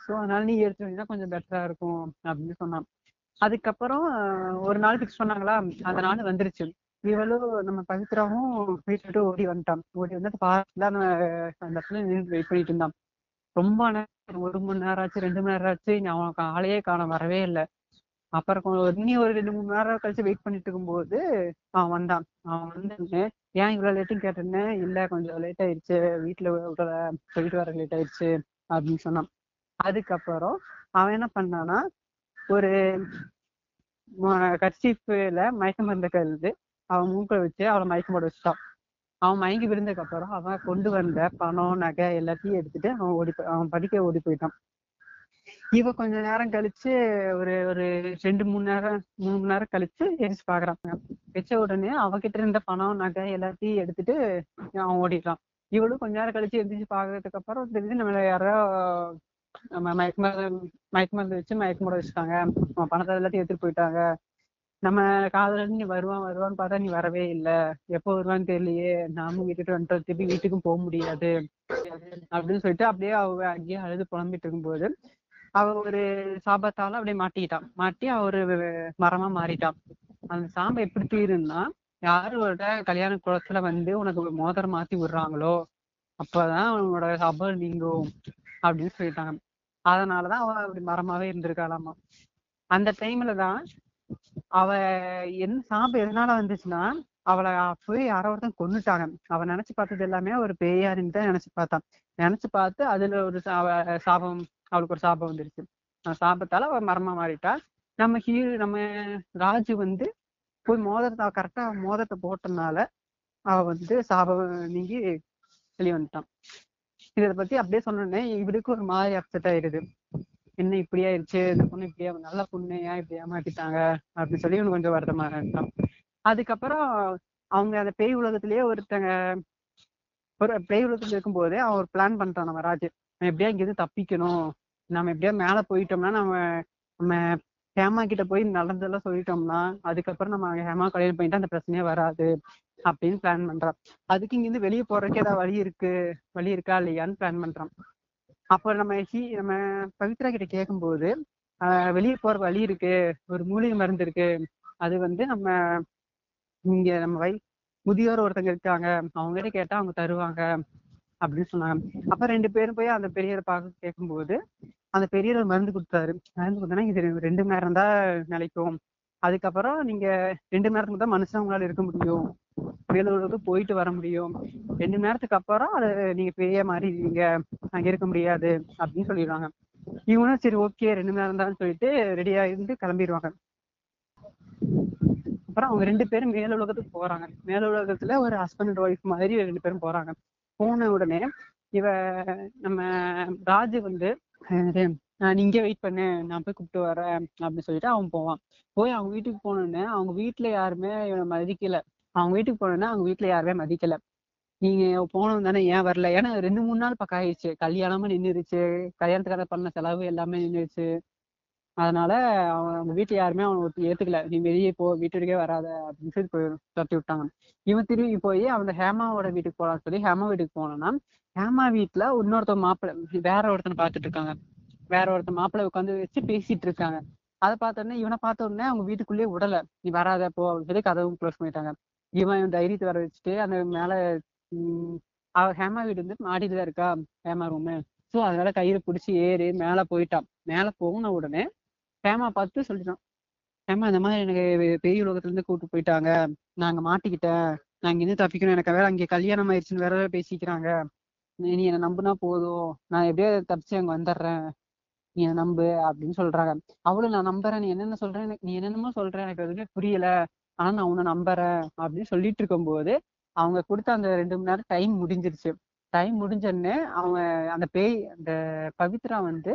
ஸோ அதனால நீ எடுத்து வந்தீங்கன்னா கொஞ்சம் பெட்டரா இருக்கும் அப்படின்னு சொன்னான். அதுக்கப்புறம் ஒரு நாள் ஃபிக்ஸ் பண்ணாங்களா? அந்த நாள் வந்துருச்சு. இவளும் நம்ம பவித்ராவும் வீட்டை விட்டு ஓடி வந்துட்டான். ஓடி வந்து அந்த நம்ம அந்த அந்த இடத்துல நின்று வெயிட் பண்ணிட்டு இருந்தான். ரொம்ப நேரம் ஒரு மணி நேரம் ஆச்சு ரெண்டு மணி நேரம் ஆச்சு. அவன் அவனுக்கு ஆளையே காண வரவே இல்லை. அப்புறம் கொ- இனி ஒரு ரெண்டு மூணு நேரம் கழிச்சு வெயிட் பண்ணிட்டு இருக்கும்போது அவன் வந்தான். அவன் வந்து ஏன் இவ்வளவு லேட்டும் கேட்டேன்னு இல்ல கொஞ்சம் லேட் ஆயிடுச்சு. வீட்டுல விடல போயிட்டு வர லேட் ஆயிடுச்சு அப்படின்னு சொன்னான். அதுக்கப்புறம் அவன் என்ன பண்ணானா ஒரு கர்ச்சீஃப்ல மயக்க மருந்து கழுது அவன் மூக்க வச்சு அவளை மயக்கம் போட வச்சுட்டான். அவன் மயங்கி விழுந்ததுக்கு அப்புறம் அவன் கொண்டு வந்த பணம் நகை எல்லாத்தையும் எடுத்துட்டு அவன் ஓடி அவன் படிக்க ஓடி போயிட்டான். இவ கொஞ்ச நேரம் கழிச்சு ஒரு ஒரு ரெண்டு மூணு நேரம் மூணு மணி நேரம் கழிச்சு எரிச்சு பாக்குறாங்க. வச்ச உடனே அவகிட்ட இருந்த பணம் நகை எல்லாத்தையும் எடுத்துட்டு அவன் ஓடிட்டான் இவளும் கொஞ்ச நேரம் கழிச்சு எந்திரிச்சு பாக்குறதுக்கு அப்புறம் தெரிஞ்சு நம்மள யாரோ நம்ம மயக்க மருந்து மயக்க மருந்து வச்சு மயக்க முட வச்சுட்டாங்க. பணத்தை எல்லாத்தையும் எடுத்துட்டு போயிட்டாங்க. நம்ம காதலன் நீ வருவான் வருவான்னு பார்த்தா நீ வரவே இல்லை. எப்போ வருவான்னு தெரியலையே. நாமும் விட்டுட்டு வந்துட்டோம் திருப்பி வீட்டுக்கும் போக முடியாது. அப்படின்னு சொல்லிட்டு அப்படியே அவ அங்கேயே அழுது புலம்பிட்டு இருக்கும்போது அவ ஒரு சாபத்தால அப்படியே மாட்டிக்கிட்டான். மாட்டி அவரு மரமா மாறிட்டான். அந்த சாம்பை எப்படி தீருன்னா யாரோட கல்யாண குளத்துல வந்து உனக்கு ஒரு மோதிரம் மாத்தி விடுறாங்களோ அப்பதான் உன்னோட சாபம் நீங்கும் அப்படின்னு சொல்லிட்டாங்க. அதனாலதான் அவ அப்படி மரமாவே இருந்திருக்காளாமா. அந்த டைம்ல தான் அவ என்ன சாம்பு எதனால வந்துச்சுன்னா அவளை போய் யாரோ ஒருத்தன் கொன்னுட்டாங்க. அவ நினைச்சு பார்த்தது எல்லாமே ஒரு பேயாரின்னு தான் நினைச்சு பார்த்தான். நினைச்சு பார்த்து அதுல ஒரு அவ சாபம் அவளுக்கு ஒரு சாபம் வந்துருச்சு. அந்த சாபத்தால அவ மரமா மாறிட்டா. நம்ம ஹீ நம்ம ராஜு வந்து போய் மோதிரத்தை கரெக்டா மோதிரத்தை போட்டனால அவ வந்து சாபம் நீங்கி வெளியே வந்துட்டான். இதை பத்தி அப்படியே சொன்னோடனே இவருக்கு ஒரு மாதிரி அப்செட் ஆயிடுது. என்ன இப்படி ஆயிடுச்சு இந்த பொண்ணு இப்படியா நல்ல பொண்ணு ஏன் இப்படி ஏமாத்திட்டாங்க? அப்படின்னு சொல்லி இவனுக்கு கொஞ்சம் வருத்தமா இருந்தான் அதுக்கப்புறம் அவங்க அந்த பேய் உலகத்திலேயே ஒருத்தங்க ஒரு பேய் உலகத்துல இருக்கும்போதே அவன் ஒரு பிளான் பண்ணிட்டான் நம்ம ராஜ். நம்ம எப்படியா இங்கிருந்து தப்பிக்கணும்? நம்ம எப்படியா மேல போயிட்டோம்னா நம்ம நம்ம ஹேமா கிட்ட போய் நடந்ததெல்லாம் சொல்லிட்டோம்னா அதுக்கப்புறம் நம்ம ஹேமா கல்யாணம் பண்ணிட்டு அந்த பிரச்சனையே வராது அப்படின்னு பிளான் பண்றான். அதுக்கு இங்கிருந்து வெளியே போறதுக்கு ஏதாவது வழி இருக்கு வழி இருக்கா இல்லையான்னு பிளான் பண்றான். அப்ப நம்ம ஹீ நம்ம பவித்ரா கிட்ட கேட்கும்போது வெளியே போற வழி இருக்கு. ஒரு மூலிகை மருந்து இருக்கு. அது வந்து நம்ம இங்க நம்ம வை முதியோர் ஒருத்தங்க இருக்காங்க. அவங்க கிட்ட கேட்டா அவங்க தருவாங்க. அப்படின்னு சொன்னாங்க. அப்ப ரெண்டு பேரும் போய் அந்த பெரியரை பார்க்க கேட்கும்போது அந்த பெரியவர் மருந்து கொடுத்தாரு. மருந்து கொடுத்தா இது ரெண்டு மணி நேரம் தான் நிலைக்கும் அதுக்கப்புறம் நீங்க ரெண்டு மணி நேரத்துக்கு தான் மனுஷன் உங்களால இருக்க முடியும். வேலூருக்கு போயிட்டு வர முடியும். ரெண்டு மணி நேரத்துக்கு அப்புறம் அது நீங்க பெரிய மாறிடுவீங்க அங்க இருக்க முடியாது அப்படின்னு சொல்லிடுவாங்க. இவங்களும் சரி ஓகே ரெண்டு மணி நேரம் தான் சொல்லிட்டு ரெடியா இருந்து கிளம்பிடுவாங்க. அப்புறம் அவங்க ரெண்டு பேரும் மேல உலகத்துக்கு போறாங்க. மேல உலகத்துல ஒரு ஹஸ்பண்ட் அண்ட் ஒய்ஃப் மாதிரி ரெண்டு பேரும் போறாங்க. போன உடனே இவ நம்ம ராஜு வந்து நான் இங்கே வெயிட் பண்ணு நான் போய் கூப்பிட்டு வரேன் அப்படின்னு சொல்லிட்டு அவன் போவான். போய் அவங்க வீட்டுக்கு போனோடனே அவங்க வீட்டுல யாருமே இவனை மதிக்கல. அவங்க வீட்டுக்கு போனோடனே அவங்க வீட்டுல யாருமே மதிக்கல. நீங்க போனோம் தானே ஏன் வரல? ஏன்னா ரெண்டு மூணு நாள் பக்கம் ஆயிடுச்சு. கல்யாணமும் நின்றுச்சு கல்யாணத்துக்காக பண்ண செலவு எல்லாமே நின்றுச்சு அதனால அவன் அவங்க வீட்டுல யாருமே அவனை ஏத்துக்கல. நீ வெளியே போ வீட்டுக்கே வராத அப்படின்னு சொல்லி போய் துரத்தி விட்டாங்க. இவன் திரும்பி போய் அவன் ஹேமாவோட வீட்டுக்கு போலான்னு சொல்லி ஹேமா வீட்டுக்கு போனான்னா ஹேமா வீட்டுல இன்னொருத்தவங்க மாப்பிள்ளை வேற ஒருத்தனை பார்த்துட்டு இருக்காங்க. வேற ஒருத்தன் மாப்பிள்ளை உட்காந்து வச்சு பேசிட்டு இருக்காங்க. அதை பார்த்த உடனே இவனை பார்த்த உடனே அவங்க வீட்டுக்குள்ளேயே விடல. நீ வராத போ அப்படின்னு சொல்லி கதவும் க்ளோஸ் பண்ணிட்டாங்க. இவன் இவன் தைரியத்தை வர வச்சுட்டு அந்த மேல உம் அவ ஹேமா வீடு வந்து மாடியில தான் இருக்கா? ஹேமா ரூமு ஸோ அதனால கயிறு பிடிச்சி ஏறி மேல போயிட்டான். மேல போன உடனே ஹேமா பார்த்து சொல்லிட்டான். ஹேமா இந்த மாதிரி எனக்கு பெரிய உலகத்துல இருந்து கூட்டு போயிட்டாங்க நாங்க மாட்டிக்கிட்டேன். நான் இங்க இருந்து தப்பிக்கணும். எனக்கு வேற அங்கே கல்யாணம் ஆயிடுச்சுன்னு வேற பேசிக்கிறாங்க. நீ என்னை நம்புனா போதும். நான் எப்படியோ தப்பிச்சு அங்க வந்துடுறேன். நீ நம்பு அப்படின்னு சொல்றாங்க. அவளும் நான் நம்புறேன் நீ என்னென்ன சொல்ற எனக்கு நீ என்னென்னமோ சொல்ற எனக்கு எதுவுமே புரியல. ஆனா நான் உன்னை நம்புறேன் அப்படின்னு சொல்லிட்டு இருக்கும்போது அவங்க கொடுத்த அந்த ரெண்டு மணி நேரம் டைம் முடிஞ்சிருச்சு. டைம் முடிஞ்சோடனே அவங்க அந்த பேய் அந்த பவித்ரா வந்து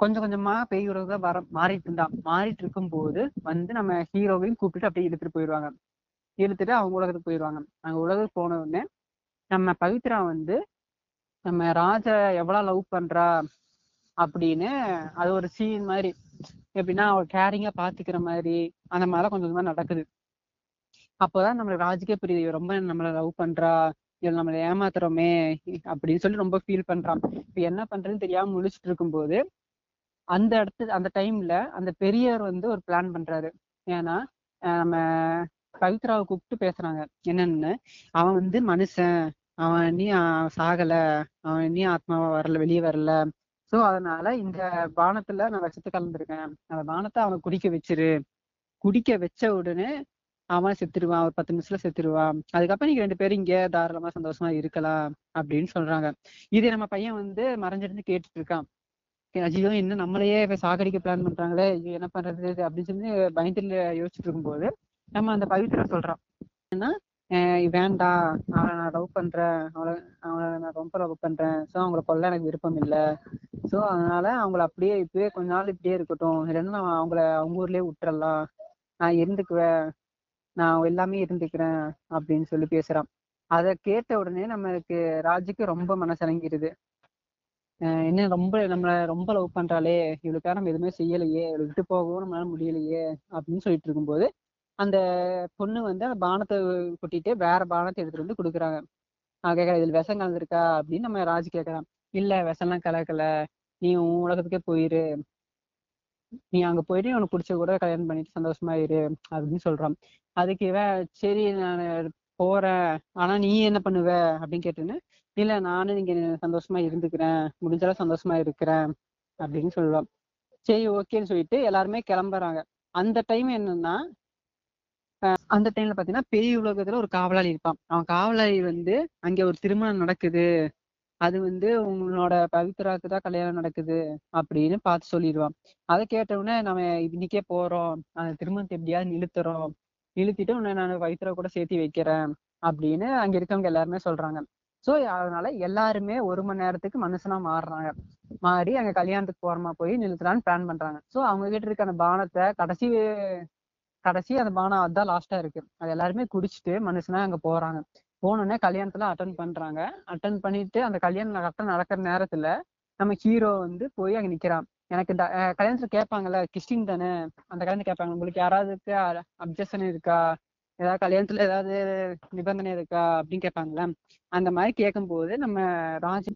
கொஞ்சம் கொஞ்சமா பேய் உலக வர மாறிட்டு இருந்தான் மாறிட்டு இருக்கும்போது வந்து நம்ம ஹீரோவையும் கூப்பிட்டு அப்படியே இழுத்துட்டு போயிடுவாங்க இழுத்துட்டு அவங்க உலகத்துக்கு போயிடுவாங்க அங்க உலகத்துக்கு போன உடனே நம்ம பவித்ரா வந்து நம்ம ராஜ எவ்வளவு லவ் பண்றா அப்படின்னு அது ஒரு சீன் மாதிரி. எப்படின்னா அவள் கேரிங்கா பாத்துக்கிற மாதிரி அந்த மாதிரிலாம் கொஞ்சம் கொஞ்சமா நடக்குது. அப்போதான் நம்மளுக்கு ராஜுக்கே புரியுது. ரொம்ப நம்மள லவ் பண்றா. இவள் நம்மளை ஏமாத்துறோமே அப்படின்னு சொல்லி ரொம்ப ஃபீல் பண்றான். இப்ப என்ன பண்றதுன்னு தெரியாம முழிச்சிட்டு இருக்கும்போது அந்த இடத்து அந்த டைம்ல அந்த பெரியவர் வந்து ஒரு பிளான் பண்றாரு. ஏன்னா அஹ் நம்ம பவித்ராவை கூப்பிட்டு பேசுறாங்க. என்னன்னு அவன் வந்து மனுஷன். அவன் நீ சாகல. அவன் நீ ஆத்மாவா வரல வெளியே வரல. சோ அதனால இந்த பானத்துல நான் விஷத்தை கலந்துருக்கேன். அந்த பானத்தை அவனை குடிக்க வச்சிரு. குடிக்க வச்ச உடனே அவன் செத்துருவான். ஒரு பத்து நிமிஷத்துல செத்துருவான். அதுக்கப்புறம் நீங்க ரெண்டு பேரும் இங்க தாராளமா சந்தோஷமா இருக்கலாம் அப்படின்னு சொல்றாங்க. இது நம்ம பையன் வந்து மறைஞ்சிருந்து கேட்டுட்டு இருக்கான் ஐயோ என்ன நம்மளையே இப்ப சாகடிக்க பிளான் பண்றாங்களே? ஐயோ என்ன பண்றது? அப்படின்னு சொல்லி பயந்துல யோசிச்சுட்டு இருக்கும்போது நம்ம அந்த பவித்ரா சொல்றான். ஏன்னா வேண்டாம் அவளை நான் லவ் பண்றேன். அவளை அவளை நான் ரொம்ப லவ் பண்றேன். ஸோ அவங்கள கொல்ல எனக்கு விருப்பம் இல்லை. ஸோ அதனால அவங்கள அப்படியே இப்படியே கொஞ்ச நாள் இப்படியே இருக்கட்டும். இல்லைன்னா நான் அவங்கள அவங்க ஊர்லயே விட்டுறலாம். நான் இருந்துக்குவேன். நான் எல்லாமே இருந்துக்கிறேன். அப்படின்னு சொல்லி பேசுறான். அதை கேட்ட உடனே நம்மளுக்கு ராஜுக்கு ரொம்ப மனசலங்கிருது அஹ் என்ன ரொம்ப நம்மளை ரொம்ப லவ் பண்றாளே. இவளுக்காக நம்ம எதுவுமே செய்யலையே. இவளை விட்டு போகவும் நம்மளால முடியலையே. அப்படின்னு சொல்லிட்டு இருக்கும்போது அந்த பொண்ணு வந்து அந்த பானத்தை கொட்டிட்டு வேற பானத்தை எடுத்துட்டு வந்து கொடுக்குறாங்க. நான் கேட்கறேன் இதுல விஷம் கலந்துருக்கா? அப்படின்னு நம்ம ராஜ் கேட்கறான் இல்ல விஷம்லாம் கலக்கல. நீ உன் உலகத்துக்கே போயிரு. நீ அங்க போயிட்டு உனக்கு பிடிச்ச கூட கல்யாணம் பண்ணிட்டு சந்தோஷமா இரு அப்படின்னு சொல்றான். அதுக்கு இவன் சரி நான் போறேன். ஆனா நீ என்ன பண்ணுவ? அப்படின்னு கேட்டுன்னு இல்ல நானும் இங்க சந்தோஷமா இருந்துக்கிறேன். முடிஞ்சாலும் சந்தோஷமா இருக்கிறேன். அப்படின்னு சொல்லுவான். சரி ஓகேன்னு சொல்லிட்டு எல்லாருமே கிளம்புறாங்க. அந்த டைம் என்னன்னா அந்த டைம்ல பாத்தீங்கன்னா பெரிய உலகத்துல ஒரு காவலாளி இருப்பான். அவன் காவலாளி வந்து அங்க ஒரு திருமணம் நடக்குது. அது வந்து உங்களோட பவித்ராக்கு தான் கல்யாணம் நடக்குது அப்படின்னு பார்த்து சொல்லிடுவான் அதை கேட்ட உடனே நம்ம இன்னைக்கே போறோம். அந்த திருமணத்தை எப்படியாவது நிறுத்துறோம். நிறுத்திட்டு உன்னை நான் பவித்ரா கூட சேர்த்து வைக்கிறேன் அப்படின்னு அங்க இருக்கவங்க எல்லாருமே சொல்றாங்க. சோ அதனால எல்லாருமே ஒரு மணி நேரத்துக்கு மனுஷனா மாறுறாங்க. மாறி அங்க கல்யாணத்துக்கு போறமா போய் நிறுத்தலான்னு பிளான் பண்றாங்க. சோ அவங்க கிட்ட இருக்க அந்த பானத்தை கடைசி கடைசி அந்த பானம் அதான் லாஸ்டா இருக்கு. அது எல்லாருமே குடிச்சிட்டு மனுஷனா அங்க போறாங்க. போனோடனே கல்யாணத்துல அட்டன் பண்றாங்க. அட்டன் பண்ணிட்டு அந்த கல்யாணம் கரெக்டா நடக்கிற நேரத்துல நம்ம ஹீரோ வந்து போய் அங்க நிக்கிறான். எனக்கு இந்த கல்யாணத்துல கேட்பாங்கல்ல கிறிஸ்டின் தானே? அந்த கல்யாணம் கேட்பாங்க. உங்களுக்கு யாராவதுக்கு அப்ஜெக்ஷன் இருக்கா? ஏதாவது கல்யாணத்துல ஏதாவது நிபந்தனை இருக்கா? அப்படின்னு கேட்பாங்கல்ல. அந்த மாதிரி கேட்கும்போது நம்ம ராஜ்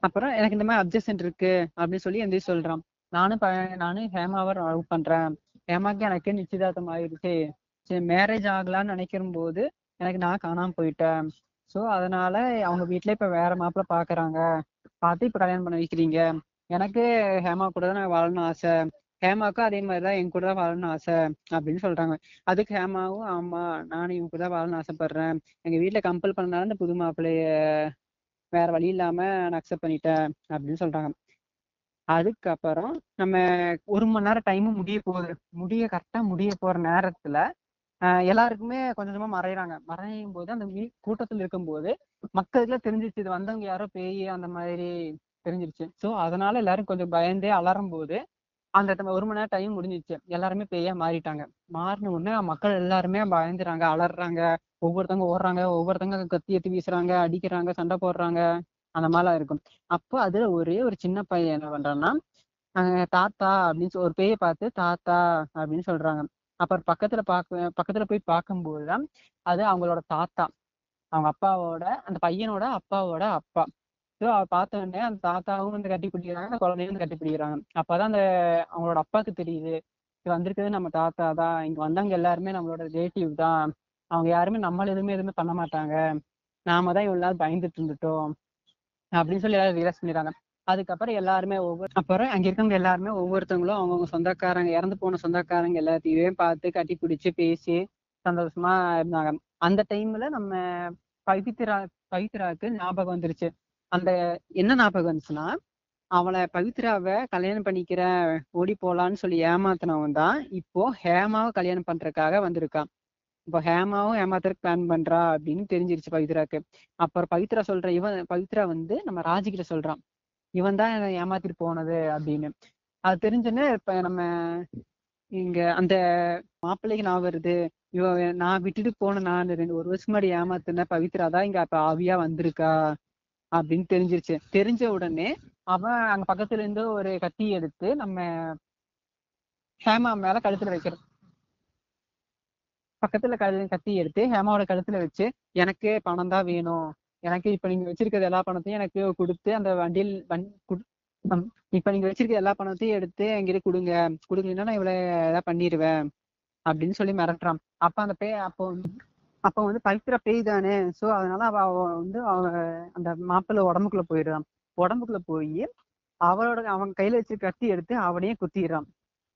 அப்புறம் எனக்கு இந்த மாதிரி அப்ஜெக்ஷன் இருக்கு அப்படின்னு சொல்லி எந்த சொல்றான். நானும் நானும் ஹேமாவை லவ் பண்றேன். ஹேமாக்கு எனக்கு நிச்சயதார்த்தம் ஆயிடுச்சு சரி மேரேஜ் ஆகலாம்னு நினைக்கிற போது எனக்கு நான் காணாம போயிட்டேன். சோ அதனால அவங்க வீட்ல இப்ப வேற மாப்பிள்ள பாக்குறாங்க. பார்த்து இப்ப கல்யாணம் பண்ண வைக்கிறீங்க. எனக்கு ஹேமா கூட தான் நான் வாழணும்னு ஆசை. ஹேமாவுக்கும் அதே மாதிரிதான் என் கூட தான் வாழணும்னு ஆசை அப்படின்னு சொல்றாங்க. அதுக்கு ஹேமாவும் ஆமா நானும் இவங்க கூட தான் வாழணும்னு ஆசைப்படுறேன். எங்க வீட்டில் கம்பல் பண்ணனால இந்த புது மாப்பிள்ளைய வேற வழி இல்லாம நான் அக்செப்ட் பண்ணிட்டேன் அப்படின்னு சொல்றாங்க. அதுக்கப்புறம் நம்ம ஒரு மணி நேரம் டைமும் முடிய போகுது. முடிய கரெக்டாக முடிய போகிற நேரத்தில் எல்லாருக்குமே கொஞ்சம் கொஞ்சமாக மறையிறாங்க. மறையும் போது அந்த மீ கூட்டத்துல இருக்கும்போது மக்களுக்குலாம் தெரிஞ்சிச்சு இது வந்தவங்க யாரோ பேய் அந்த மாதிரி தெரிஞ்சிருச்சு. ஸோ அதனால எல்லாரும் கொஞ்சம் பயந்தே அலறும் போது அந்த ஒரு மணி நேரம் டைம் முடிஞ்சிச்சு எல்லாருமே பேயா மாறிட்டாங்க. மாறின உடனே மக்கள் எல்லாருமே பயந்துறாங்க அலறாங்க ஒவ்வொருத்தவங்க ஓடுறாங்க ஒவ்வொருத்தவங்க கத்தி எடுத்து வீசுறாங்க அடிக்கிறாங்க சண்டை போடுறாங்க. அந்த மாதிரிலாம் இருக்கும். அப்போ அதுல ஒரே ஒரு சின்ன பையன் என்ன பண்றான்னா தாத்தா அப்படின்னு சொல் ஒரு பேயை பார்த்து தாத்தா அப்படின்னு சொல்றாங்க. அப்புறம் பக்கத்துல பாக்க பக்கத்துல போய் பார்க்கும்போது தான் அது அவங்களோட தாத்தா. அவங்க அப்பாவோட அந்த பையனோட அப்பாவோட அப்பா. ஸோ பார்த்த உடனே அந்த தாத்தாவும் வந்து கட்டி பிடிக்கிறாங்க அந்த குழந்தையும் வந்து கட்டி பிடிக்கிறாங்க. அப்பதான் அந்த அவங்களோட அப்பாவுக்கு தெரியுது. இது வந்திருக்கிறது நம்ம தாத்தா தான். இங்க வந்தவங்க எல்லாருமே நம்மளோட ரிலேட்டிவ் தான். அவங்க யாருமே நம்மள எதுவுமே எதுவுமே பண்ண மாட்டாங்க. நாம தான் இவ்வளவு நாள் பயந்துட்டு இருந்துட்டோம். அப்படின்னு சொல்லி எல்லாரும் ரியலைஸ் பண்ணிடுறாங்க அதுக்கப்புறம் எல்லாருமே ஒவ்வொரு அப்புறம் அங்க இருக்கவங்க எல்லாருமே ஒவ்வொருத்தவங்களும் அவங்கவுங்க சொந்தக்காரங்க இறந்து போன சொந்தக்காரங்க எல்லாத்தையும் பார்த்து கட்டி பிடிச்சி பேசி சந்தோஷமா இருந்தாங்க. அந்த டைம்ல நம்ம பவித்ரா பவித்ராவுக்கு ஞாபகம் வந்துருச்சு. அந்த என்ன ஞாபகம் வந்துச்சுன்னா அவளை பவித்ராவை கல்யாணம் பண்ணிக்கிறேன் ஓடி போலான்னு சொல்லி ஏமாத்தினவன் தான் இப்போ ஹேமாவை கல்யாணம் பண்றதுக்காக வந்திருக்கான். இப்போ ஹேமாவும் ஏமாத்துறதுக்கு பிளான் பண்றா அப்படின்னு தெரிஞ்சிருச்சு பவித்ராக்கு. அப்புறம் பவித்ரா சொல்ற இவன் பவித்ரா வந்து நம்ம ராஜிகிட்ட சொல்றான். இவன் தான் என்னை ஏமாத்திட்டு போனது அப்படின்னு. அது தெரிஞ்சோன்னே இப்ப நம்ம இங்க அந்த மாப்பிள்ளைக்கு நான் வருது. இவ நான் விட்டுட்டு போன நான் ரெண்டு ஒரு வருஷம் முன்னாடி ஏமாத்தின பவித்ரா தான் இங்க அப்ப ஆவியா வந்திருக்கா அப்படின்னு தெரிஞ்சிருச்சு. தெரிஞ்ச உடனே அவன் அங்க பக்கத்துல இருந்து ஒரு கத்தி எடுத்து நம்ம ஹேமா மேல கழுத்துல வைக்கிறான். பக்கத்துல கழு கத்தி எடுத்து ஹேமாவோட கழுத்துல வச்சு எனக்கு பணம் தான் வேணும். எனக்கு இப்ப நீங்க வச்சிருக்கிற எல்லா பணத்தையும் எனக்கு கொடுத்து அந்த வண்டியில் வண் இப்ப நீங்க வச்சிருக்க எல்லா பணத்தையும் எடுத்து எங்கிட்ட கொடுங்க. கொடுக்கலன்னா நான் இவ்வளவு ஏதாவது பண்ணிடுவேன் அப்படின்னு சொல்லி மிரட்டுறான். அப்ப அந்த பே அப்போ அப்ப வந்து பவித்ரா பேய் தானே. சோ அதனால அவ அவ வந்து அவ அந்த மாப்பிள்ளை உடம்புக்குள்ள போயிடுறான். உடம்புக்குள்ள போய் அவளோட அவன் கையில வச்சு கத்தி எடுத்து அவனையே குத்திடுறான்.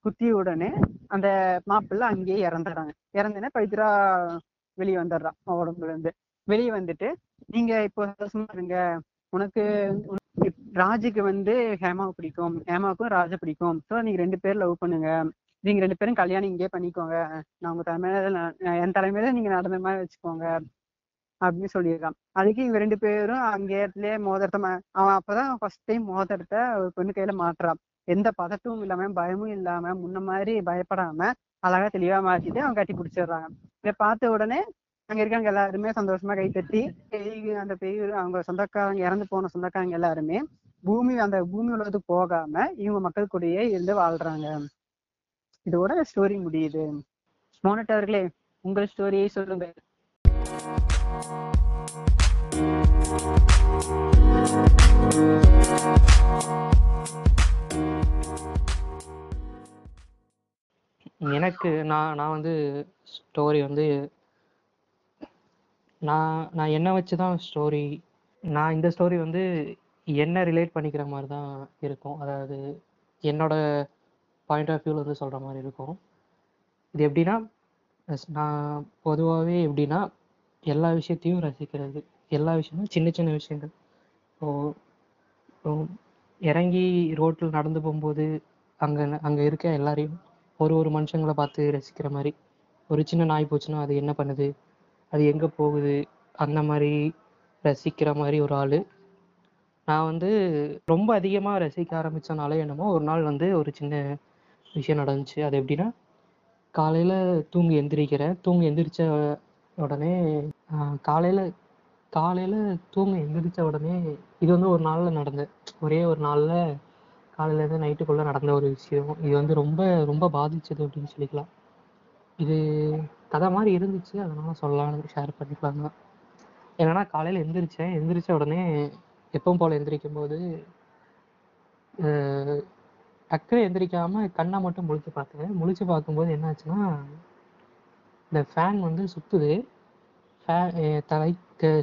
குத்திய உடனே அந்த மாப்பிள்ள அங்கேயே இறந்துடுறாங்க. இறந்துன்னா பவித்ரா வெளியே வந்துடுறான் உடம்புல இருந்து. வெளியே வந்துட்டு நீங்க இப்போ சந்தோஷமா இருங்க. உனக்கு ராஜுக்கு வந்து ஹேமாவை பிடிக்கும். ஹேமாவுக்கும் ராஜா பிடிக்கும். ஸோ நீங்க ரெண்டு பேரும் லவ் பண்ணுங்க. நீங்க ரெண்டு பேரும் கல்யாணம் இங்கேயே பண்ணிக்கோங்க. நான் உங்க தலைமையில என் தலைமையில நீங்க நடந்த மாதிரி வச்சுக்கோங்க. அப்படின்னு சொல்லியிருக்கான். அதுக்கு இவங்க ரெண்டு பேரும் அங்கே இடத்துலயே மோதிரத்தை மா- அவன் அப்பதான் ஃபர்ஸ்ட் டைம் மோதிரத்தை ஒரு பொண்ணு கையில மாட்டுறான். எந்த பதட்டமும் இல்லாம பயமும் இல்லாம முன்ன மாதிரி பயப்படாம அழகா தெளிவா மாத்திட்டு அவங்க கட்டி பிடிச்சிடுறாங்க. இதை பார்த்த உடனே அங்க இருக்காங்க எல்லாருமே சந்தோஷமா கை தட்டி பேய் அந்த பேய் அவங்க சொந்தக்காரங்க இறந்து போன சொந்தக்காரங்க எல்லாருமே பூமி அந்த பூமி உள்ளது போகாம இவங்க மக்கள் கூடயே இருந்து வாழ்றாங்க. இதோட ஸ்டோரி முடியுது. மோனட் அவர்களே உங்கள் ஸ்டோரியை சொல்லுங்க எனக்கு நான் நான் வந்து ஸ்டோரி வந்து நான் நான் என்ன வச்சு தான் ஸ்டோரி நான் இந்த ஸ்டோரி வந்து என்ன ரிலேட் பண்ணிக்கிற மாதிரி தான் இருக்கும். அதாவது என்னோட பாயிண்ட் ஆஃப் வியூவில் வந்து சொல்கிற மாதிரி இருக்கும். இது எப்படின்னா நான் பொதுவாகவே எப்படின்னா எல்லா விஷயத்தையும் ரசிக்கிறது. எல்லா விஷயமும் சின்ன சின்ன விஷயங்கள். இப்போது இறங்கி ரோட்டில் நடந்து போகும்போது அங்கே அங்கே இருக்க எல்லாரையும் ஒரு ஒரு மனுஷங்களை பார்த்து ரசிக்கிற மாதிரி. ஒரு சின்ன நாய் போச்சுன்னா அது என்ன பண்ணுது? அது எங்கே போகுது? அந்த மாதிரி ரசிக்கிற மாதிரி ஒரு ஆள். நான் வந்து ரொம்ப அதிகமாக ரசிக்க ஆரம்பித்தனால என்னமோ ஒரு நாள் வந்து ஒரு சின்ன விஷயம் நடந்துச்சு. அது எப்படின்னா காலையில் தூங்கி எந்திரிக்கிறேன். தூங்கி எந்திரிச்ச உடனே காலையில் காலையில் தூங்க எந்திரிச்ச உடனே இது வந்து ஒரு நாளில் நடந்தேன் ஒரே ஒரு நாளில் காலையிலேருந்து நைட்டுக்குள்ளே நடந்த ஒரு விஷயம். இது வந்து ரொம்ப ரொம்ப பாதிச்சது அப்படின்னு சொல்லிக்கலாம். இது கதை மாதிரி இருந்துச்சு. அதனால சொல்லலாம்னு ஷேர் பண்ணிக்கலாம் தான் என்னன்னா காலையில் எந்திரிச்சேன். எந்திரிச்ச உடனே எப்பவும் போல் எந்திரிக்கும் போது டக்குனு எந்திரிக்காம கண்ணை மட்டும் முழிச்சு பார்த்தேன். முழிச்சு பார்க்கும்போது என்னாச்சுன்னா இந்த ஃபேன் வந்து சுத்துது. ஃபேன் தலை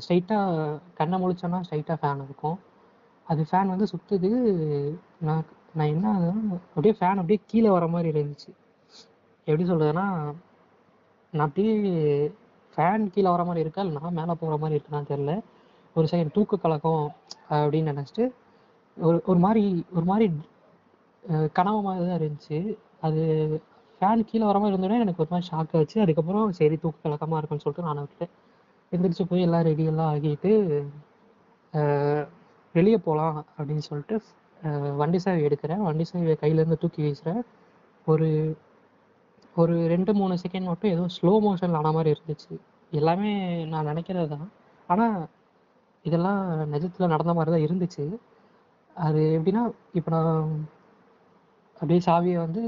ஸ்ட்ரைட்டாக கண்ணை முழிச்சோன்னா ஸ்ட்ரைட்டாக ஃபேன் இருக்கும். அது ஃபேன் வந்து சுத்துது. நான் நான் என்ன ஆகுதுன்னா, அப்படியே ஃபேன் அப்படியே கீழே வர மாதிரி இருந்துச்சு. எப்படி சொல்றதுன்னா நான் அப்படியே ஃபேன் கீழே வர மாதிரி இருக்கா இல்லை நான் மேலே போகிற மாதிரி இருக்குன்னு தெரில ஒரு செகண்ட் தூக்க கலக்கம் அப்படின்னு நினச்சிட்டு ஒரு ஒரு மாதிரி ஒரு மாதிரி கனவு மாதிரி தான் இருந்துச்சு. அது ஃபேன் கீழே வர மாதிரி இருந்தோடனே எனக்கு ஒரு மாதிரி ஷாக் ஆச்சு. அதுக்கப்புறம் சரி தூக்க கலக்கமாக இருக்குன்னு சொல்லிட்டு நான் விட்டுட்டேன் எந்திரிச்சு போய் எல்லாம் ரெடியெல்லாம் ஆகிட்டு வெளியே போகலாம் அப்படின்னு சொல்லிட்டு வண்டி சாவி எடுக்கிறேன். வண்டி சாவியை கையிலேருந்து தூக்கி வீசுகிறேன் ஒரு ஒரு ரெண்டு மூணு செகண்ட் மட்டும் ஏதோ ஸ்லோ மோஷன் ஆன மாதிரி இருந்துச்சு. எல்லாமே நான் நினைக்கிறது தான். ஆனால் இதெல்லாம் நிஜத்தில் நடந்த மாதிரி தான் இருந்துச்சு. அது எப்படின்னா இப்போ நான் அப்படியே சாவியை வந்து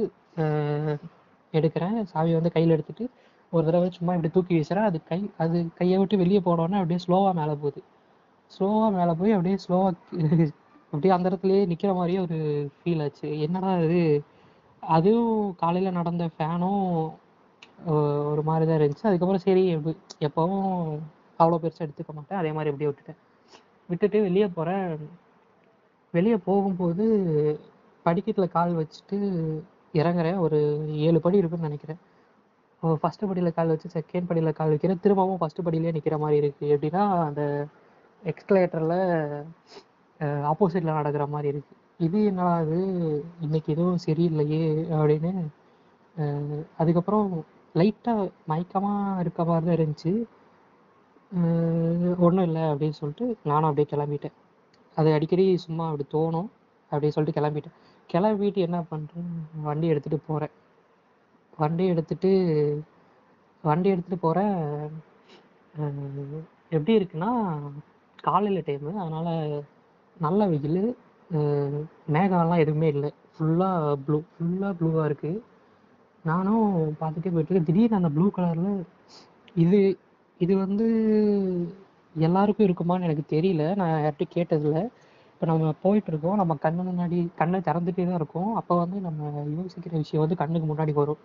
எடுக்கிறேன். சாவியை வந்து கையில் எடுத்துட்டு ஒரு தடவை சும்மா இப்படி தூக்கி வீசுகிறேன் அது கை அது கையை விட்டு வெளியே போனோடனே அப்படியே ஸ்லோவாக மேலே போகுது. ஸ்லோவாக மேலே போய் அப்படியே ஸ்லோவாக அப்படியே அந்த இடத்துலயே நிற்கிற மாதிரியே ஒரு ஃபீல் ஆச்சு. என்னடா இது? அதுவும் காலையில் நடந்த ஃபேனும் ஒரு மாதிரி தான் இருந்துச்சு. அதுக்கப்புறம் சரி எப்படி எப்போவும் அவ்வளோ பெருசாக எடுத்துக்க மாட்டேன். அதே மாதிரி எப்படியே விட்டுட்டேன். விட்டுட்டு வெளியே போகிறேன் வெளியே போகும்போது படிக்கட்டில் கால் வச்சுட்டு இறங்குறேன். ஒரு ஏழு படி இருக்குன்னு நினைக்கிறேன். ஃபஸ்ட்டு படியில் கால் வச்சு செகண்ட் படியில் கால் வைக்கிறேன். திரும்பவும் ஃபஸ்ட்டு படியிலே நிற்கிற மாதிரி இருக்குது எப்படின்னா அந்த எக்ஸ்கலேட்டரில் ஆப்போசிட்டில் நடக்கிற மாதிரி இருக்குது இது என்னடா இது? இன்னைக்கு எதுவும் சரியில்லையே அப்படின்னு அதுக்கப்புறம் லைட்டாக மயக்கமாக இருக்க மாதிரி தான் இருந்துச்சு. ஒன்றும் இல்லை அப்படின்னு சொல்லிட்டு நானும் அப்படியே கிளம்பிட்டேன். அது அடிக்கடி சும்மா அப்படி தோணும் அப்படின்னு சொல்லிட்டு கிளம்பிட்டேன். கிளம்பிட்டு என்ன பண்ணுறேன் வண்டி எடுத்துகிட்டு போகிறேன் வண்டி எடுத்துட்டு வண்டி எடுத்துகிட்டு போகிறேன் எப்படி இருக்குன்னா காலையில் டைமு அதனால் நல்ல வெயில் மேகம்லாம் எதுவுமே இல்லை. ஃபுல்லாக ப்ளூ ஃபுல்லாக ப்ளூவாக இருக்குது நானும் பார்த்துட்டே போயிட்டுருக்கேன் திடீர்னு அந்த ப்ளூ கலரில் இது இது வந்து எல்லாருக்கும் இருக்குமான்னு எனக்கு தெரியல. நான் யார்கிட்டயும் கேட்டதில்ல. இப்போ நம்ம போயிட்டு இருக்கோம். நம்ம கண்ணு முன்னாடி கண்ணை திறந்துட்டே தான் இருக்கும். அப்போ வந்து நம்ம யோசிக்கிற விஷயம் வந்து கண்ணுக்கு முன்னாடி வரும்.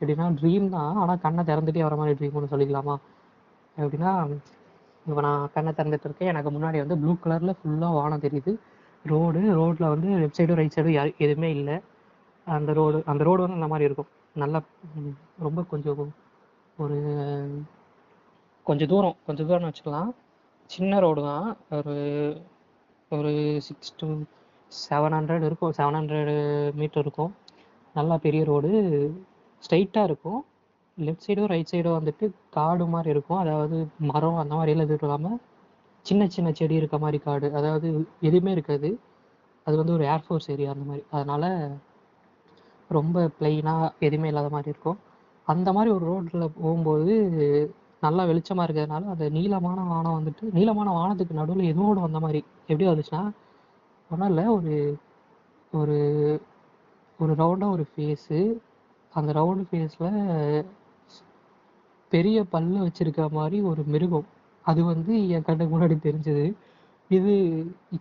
எப்படின்னா ட்ரீம் தான். ஆனால் கண்ணை திறந்துட்டே வர மாதிரி ட்ரீம்னு சொல்லிக்கலாமா? எப்படின்னா இப்போ நான் கண்ணை திறந்துட்டு இருக்கேன். எனக்கு முன்னாடி வந்து ப்ளூ கலரில் ஃபுல்லாக வானம் தெரியுது. ரோடு ரோட்டில் வந்து லெஃப்ட் சைடும் ரைட் சைடும் யாரு எதுவுமே இல்லை. அந்த ரோடு அந்த ரோடு வந்து அந்த மாதிரி இருக்கும். நல்லா ரொம்ப கொஞ்சம் ஒரு கொஞ்சம் தூரம் கொஞ்சம் தூரம்னு வச்சுக்கலாம். சின்ன ரோடு தான். ஒரு ஒரு சிக்ஸ் டு செவன் ஹண்ட்ரட் இருக்கும். செவன் ஹண்ட்ரட் மீட்டர் இருக்கும். நல்லா பெரிய ரோடு ஸ்ட்ரைட்டாக இருக்கும். லெஃப்ட் சைடும் ரைட் சைடும் வந்துட்டு காடு மாதிரி இருக்கும். அதாவது மரம் அந்த மாதிரி எல்லாம் எதுவும் இல்லாமல் சின்ன சின்ன செடி இருக்க மாதிரி காடு. அதாவது எதுவுமே இருக்காது. அது வந்து ஒரு ஏர்ஃபோர்ஸ் ஏரியா அந்த மாதிரி. அதனால ரொம்ப பிளெயினாக எதுவுமே இல்லாத மாதிரி இருக்கும். அந்த மாதிரி ஒரு ரோட்டில் போகும்போது நல்லா வெளிச்சமாக இருக்கிறதுனால அந்த நீளமான வானம் வந்துட்டு நீளமான வானத்துக்கு நடுவில் எதுவோட வந்த மாதிரி. எப்படி வந்துச்சுன்னா ஒன்றும் இல்லை ஒரு ஒரு ஒரு ரவுண்டாக ஒரு ஃபேஸு அந்த ரவுண்டு ஃபேஸில் பெரிய பல்லு வச்சிருக்க மாதிரி ஒரு மிருகம். அது வந்து என் கண்ணுக்கு முன்னாடி தெரிஞ்சது. இது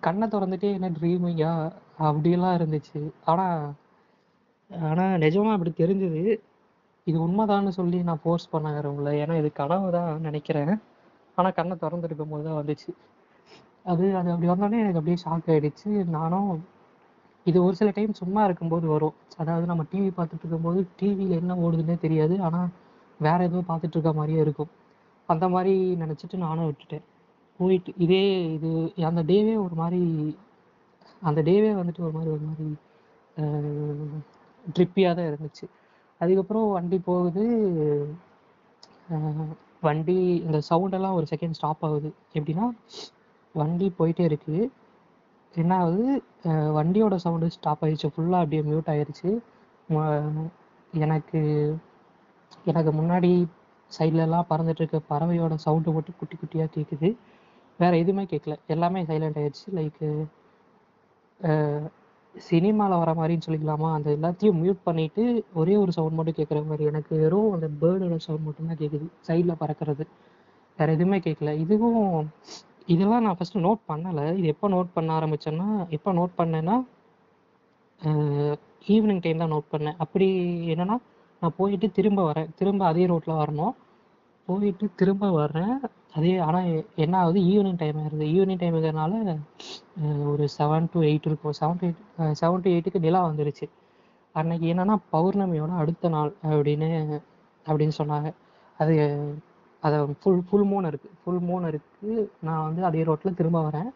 கண்ணை திறந்துட்டே என்ன ட்ரீமிங்கா அப்படியெல்லாம் இருந்துச்சு. ஆனா ஆனால் நிஜமா அப்படி தெரிஞ்சது. இது உண்மைதான்னு சொல்லி நான் ஃபோர்ஸ் பண்ண வரவில்ல ஏன்னா இது கனவு தான் நினைக்கிறேன். ஆனால் கண்ணை திறந்துருக்கும் போது தான் வந்துச்சு. அது அது அப்படி வந்தோடனே எனக்கு அப்படியே ஷாக் ஆயிடுச்சு. நானும் இது ஒரு சில டைம் சும்மா இருக்கும்போது வரும். அதாவது நம்ம டிவி பார்த்துட்டு இருக்கும்போது டிவியில் என்ன ஓடுதுன்னே தெரியாது. ஆனால் வேற ஏதோ பார்த்துட்டு இருக்க மாதிரியே இருக்கும். அந்த மாதிரி நினச்சிட்டு நானும் விட்டுட்டேன். போயிட்டு இதே இது அந்த டேவே ஒரு மாதிரி அந்த டேவே வந்துட்டு ஒரு மாதிரி ஒரு மாதிரி ட்ரிப்பியாக தான் இருந்துச்சு. அதுக்கப்புறம் வண்டி போகுது. வண்டி இந்த சவுண்டெல்லாம் ஒரு செகண்ட் ஸ்டாப் ஆகுது. எப்படின்னா வண்டி போயிட்டே இருக்கு. என்ன ஆகுது? வண்டியோட சவுண்டு ஸ்டாப் ஆயிடுச்சு. ஃபுல்லாக அப்படியே மியூட் ஆயிடுச்சு எனக்கு எனக்கு முன்னாடி சைட்ல எல்லாம் பறந்துட்டு இருக்க பறவையோட சவுண்டு மட்டும் குட்டி குட்டியாக கேட்குது வேற எதுவுமே கேட்கல எல்லாமே சைலண்ட் ஆயிடுச்சு. லைக் சினிமாவில் வர மாதிரின்னு சொல்லிக்கலாமா? அந்த எல்லாத்தையும் மியூட் பண்ணிட்டு ஒரே ஒரு சவுண்ட் மட்டும் கேட்குற மாதிரி. எனக்கு வெறும் அந்த பேர்டோட சவுண்ட் மட்டும்தான் கேட்குது சைடில் பறக்கிறது. வேற எதுவுமே கேட்கல இதுவும் இதெல்லாம் நான் ஃபர்ஸ்ட் நோட் பண்ணலை. இது எப்போ நோட் பண்ண ஆரம்பிச்சேன்னா எப்போ நோட் பண்ணேன்னா ஈவினிங் டைம் தான் நோட் பண்ணேன். அப்படி என்னன்னா நான் போயிட்டு திரும்ப வரேன். திரும்ப அதே ரோட்டில் வரணும். போயிட்டு திரும்ப வர்றேன். அதே ஆனால் என்ன ஆகுது? ஈவினிங் டைம் ஆயிருது ஈவினிங் டைமுங்கிறதுனால ஒரு செவன் டு எயிட் இருக்கும். Seven to eight seven to எயிட்டுக்கு நிலா வந்துருச்சு. அன்னைக்கு என்னன்னா பௌர்ணமியோட அடுத்த நாள் அப்படின்னு அப்படின்னு சொன்னாங்க. அது அதை ஃபுல் ஃபுல் மூன் இருக்குது ஃபுல் மூன் இருக்குது நான் வந்து அதே ரோட்டில் திரும்ப வரேன்.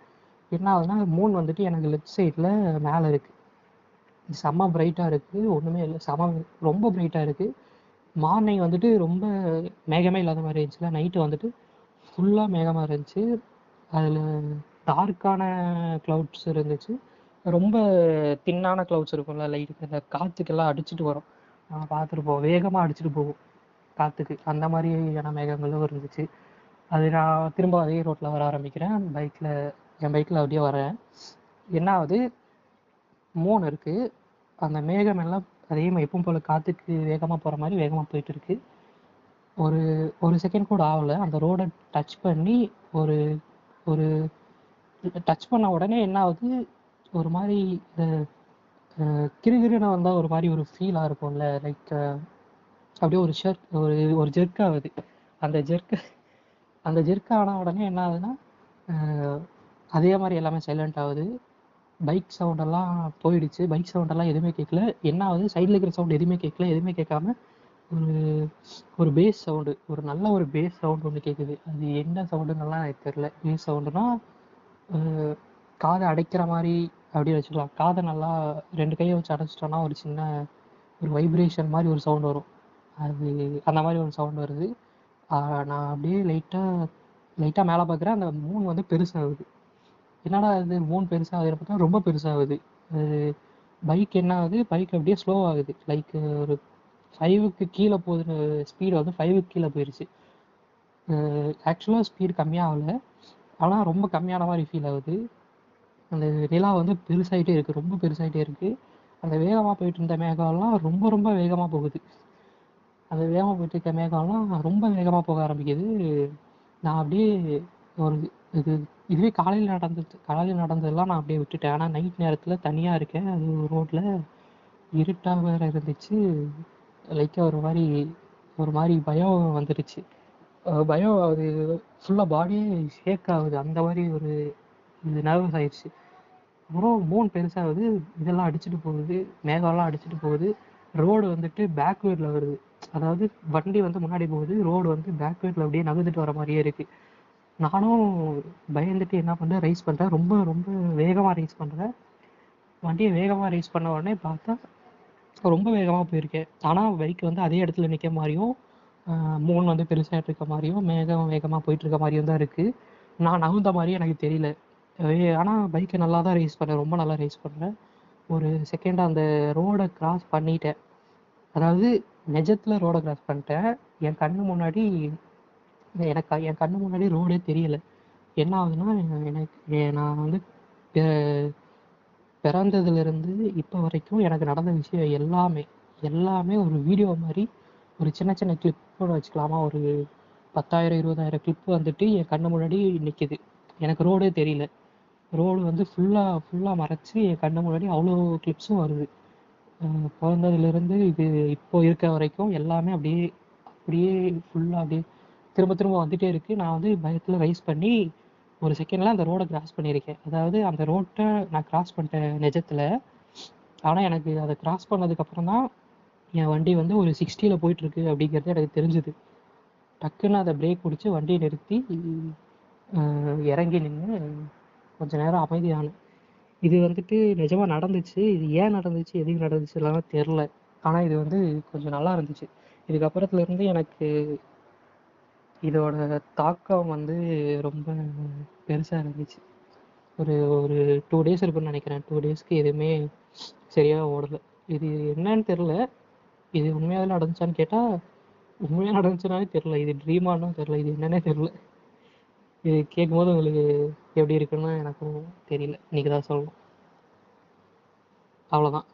என்ன ஆகுதுன்னா மூன் வந்துட்டு எனக்கு லெஃப்ட் சைடில் மேலே இருக்குது செம்ம பிரைட்டாக இருக்குது ஒன்றுமே இல்லை. செம ரொம்ப பிரைட்டாக இருக்குது மார்னிங் வந்துட்டு ரொம்ப மேகமே இல்லாத மாதிரி இருந்துச்சுல. நைட்டு வந்துட்டு ஃபுல்லாக மேகமாக இருந்துச்சு. அதில் டார்க்கான க்ளவுட்ஸ் இருந்துச்சு. ரொம்ப தின்னான க்ளவுட்ஸ் இருக்கும்ல லைட்டுக்கு இந்த காற்றுக்கெல்லாம் அடிச்சுட்டு வரும். நான் பார்த்துருப்போம் வேகமாக அடிச்சுட்டு போகும் காற்றுக்கு அந்த மாதிரியான மேகங்களும் இருந்துச்சு. அது நான் திரும்ப அதே ரோட்டில் வர ஆரம்பிக்கிறேன். பைக்கில் என் பைக்கில் அப்படியே வரேன் என்ன ஆகுது மூணு இருக்குது அந்த மேகம் எல்லாம் அதே மாதிரி எப்பவும் போல் காற்றுக்கு வேகமாக போகிற மாதிரி வேகமாக போயிட்டு இருக்கு. ஒரு ஒரு செகண்ட் கூட ஆகலை. அந்த ரோடை டச் பண்ணி ஒரு ஒரு டச் பண்ண உடனே என்ன ஆகுது? ஒரு மாதிரி இந்த அஹ், வந்தால் ஒரு மாதிரி ஒரு ஃபீலாக இருக்கும்ல. லைக் அப்படியே ஒரு ஷர்ட் ஒரு ஒரு ஜெர்க் ஆகுது. அந்த ஜெர்க் அந்த ஜெர்க் ஆன உடனே என்ன ஆகுதுன்னா அதே மாதிரி எல்லாமே சைலண்ட் ஆகுது. பைக் சவுண்டெல்லாம் போயிடுச்சு. பைக் சவுண்டெல்லாம் எதுவுமே கேட்கல என்ன ஆகுது சைடில் இருக்கிற சவுண்ட் எதுவுமே கேட்கல எதுவுமே கேட்காம ஒரு ஒரு பேஸ் சவுண்டு ஒரு நல்ல ஒரு பேஸ் சவுண்ட் ஒன்று கேட்குது அது என்ன சவுண்டுன்னெல்லாம் எனக்கு தெரில பேஸ் சவுண்டுனா காதை அடைக்கிற மாதிரி அப்படியே வச்சுக்கலாம். காதை நல்லா ரெண்டு கையை வச்சு அடைச்சிட்டோன்னா ஒரு சின்ன ஒரு வைப்ரேஷன் மாதிரி ஒரு சவுண்ட் வரும். அது அந்த மாதிரி ஒரு சவுண்ட் வருது. நான் அப்படியே லைட்டாக லைட்டாக மேலே பார்க்குறேன் அந்த மூணு வந்து பெருசாகுது என்னடா இது மூன் பெருசாகுதுன்னு பார்த்தா ரொம்ப பெருசாகுது. அது பைக் என்ன ஆகுது? பைக் அப்படியே ஸ்லோ ஆகுது. லைக் ஒரு ஃபைவுக்கு கீழே போகுது ஸ்பீடு வந்து ஃபைவுக்கு கீழே போயிடுச்சு ஆக்சுவலாக ஸ்பீடு கம்மியாகல. ஆனால் ரொம்ப கம்மியான மாதிரி ஃபீல் ஆகுது. அந்த நிலா வந்து பெருசாகிட்டே இருக்குது ரொம்ப பெருசாகிட்டே இருக்குது அந்த வேகமாக போயிட்டு இருந்த மேகம்லாம் ரொம்ப ரொம்ப வேகமாக போகுது. அந்த வேகமாக போயிட்டு இருக்க மேகம்லாம் ரொம்ப வேகமாக போக ஆரம்பிக்குது. நான் அப்படியே ஒரு இது இதுவே காலையில் நடந்தது காலையில் நடந்ததெல்லாம் நான் அப்படியே விட்டுட்டேன். ஆனால் நைட் நேரத்தில் தனியாக இருக்கேன். அது ரோட்டில் இருட்டாக வேற இருந்துச்சு. லைக்காக ஒரு மாதிரி ஒரு மாதிரி பயம் வந்துடுச்சு பயம் அது ஃபுல்லாக பாடியே ஷேக் ஆகுது. அந்த மாதிரி ஒரு இது நர்வஸ் ஆயிடுச்சு அப்புறம் மூணு பெருசாகுது. இதெல்லாம் அடிச்சுட்டு போகுது. மேகம்லாம் அடிச்சுட்டு போகுது. ரோடு வந்துட்டு பேக்வேர்டில் வருது. அதாவது வண்டி வந்து முன்னாடி போகுது. ரோடு வந்து பேக்வேர்டில் அப்படியே நகர்ந்துட்டு வர மாதிரியே இருக்குது நானும் பயந்துட்டு என்ன பண்ணுறேன் ரைஸ் பண்ணுறேன் ரொம்ப ரொம்ப வேகமாக ரைஸ் பண்ணுறேன் வண்டியை வேகமாக ரைஸ் பண்ண உடனே பார்த்தா ரொம்ப வேகமாக போயிருக்கேன். ஆனால் பைக் வந்து அதே இடத்துல நிற்க மாதிரியும் மூணு வந்து பெருசாகிட்டு இருக்க மாதிரியும் வேகம் வேகமாக போயிட்டு இருக்க மாதிரியும் தான் இருக்குது நான் நகுந்த மாதிரியும் எனக்கு தெரியல. ஆனால் பைக்கை நல்லா தான் ரேஸ் பண்ணேன் ரொம்ப நல்லா ரேஸ் பண்ணுறேன் ஒரு செகண்ட் அந்த ரோடை கிராஸ் பண்ணிட்டேன். அதாவது நிஜத்தில் ரோடை கிராஸ் பண்ணிட்டேன். என் கண்ணு முன்னாடி எனக்கு என் கண்ணு முன்னாடி ரோடே தெரியல. என்ன ஆகுதுன்னா எனக்கு நான் வந்து பிறந்ததுலேருந்து இப்போ வரைக்கும் எனக்கு நடந்த விஷயம் எல்லாமே எல்லாமே ஒரு வீடியோ மாதிரி ஒரு சின்ன சின்ன கிளிப்புன்னு வச்சுக்கலாமா? ஒரு பத்தாயிரம் இருபதாயிரம் கிளிப் வந்துட்டு என் கண்ணு முன்னாடி நிற்கிது எனக்கு ரோடே தெரியல. ரோடு வந்து ஃபுல்லாக ஃபுல்லாக மறைச்சி என் கண்ணு முன்னாடி அவ்வளோ கிளிப்ஸும் வருது. பிறந்ததுலேருந்து இது இப்போ இருக்க வரைக்கும் எல்லாமே அப்படியே அப்படியே ஃபுல்லாக அப்படியே திரும்ப திரும்ப வந்துட்டே இருக்கு. நான் வந்து பயத்தில் ரைஸ் பண்ணி ஒரு செகண்ட்ல அந்த ரோடை கிராஸ் பண்ணியிருக்கேன். அதாவது அந்த ரோட்டை நான் கிராஸ் பண்ணிட்டேன் நிஜத்தில். ஆனால் எனக்கு அதை கிராஸ் பண்ணதுக்கப்புறம் தான் என் வண்டி வந்து ஒரு சிக்ஸ்டியில் போயிட்டு இருக்கு அப்படிங்கிறது எனக்கு தெரிஞ்சுது. டக்குன்னு அதை பிரேக் பிடிச்சி வண்டியை நிறுத்தி இறங்கி நின்று கொஞ்ச நேரம் அமைதியானேன். இது வந்துட்டு நிஜமா நடந்துச்சு. இது ஏன் நடந்துச்சு? எதுக்கு நடந்துச்சு எல்லாம் தெரில ஆனால் இது வந்து கொஞ்சம் நல்லா இருந்துச்சு. இதுக்கப்புறத்துல இருந்து எனக்கு இதோட தாக்கம் வந்து ரொம்ப பெருசாக இருந்துச்சு. ஒரு ஒரு டூ டேஸ் இருக்குன்னு நினைக்கிறேன். டூ டேஸ்க்கு எதுவுமே சரியாக ஓடலை. இது என்னன்னு தெரில இது உண்மையாகவே நடந்துச்சான்னு கேட்டால் உண்மையாக நடந்துச்சுனாலே தெரில இது ட்ரீமானும் தெரில இது என்னன்னே தெரில இது கேட்கும்போது உங்களுக்கு எப்படி இருக்குன்னு எனக்கும் தெரியல. இன்னைக்கு தான் சொல்லணும். அவ்வளோதான்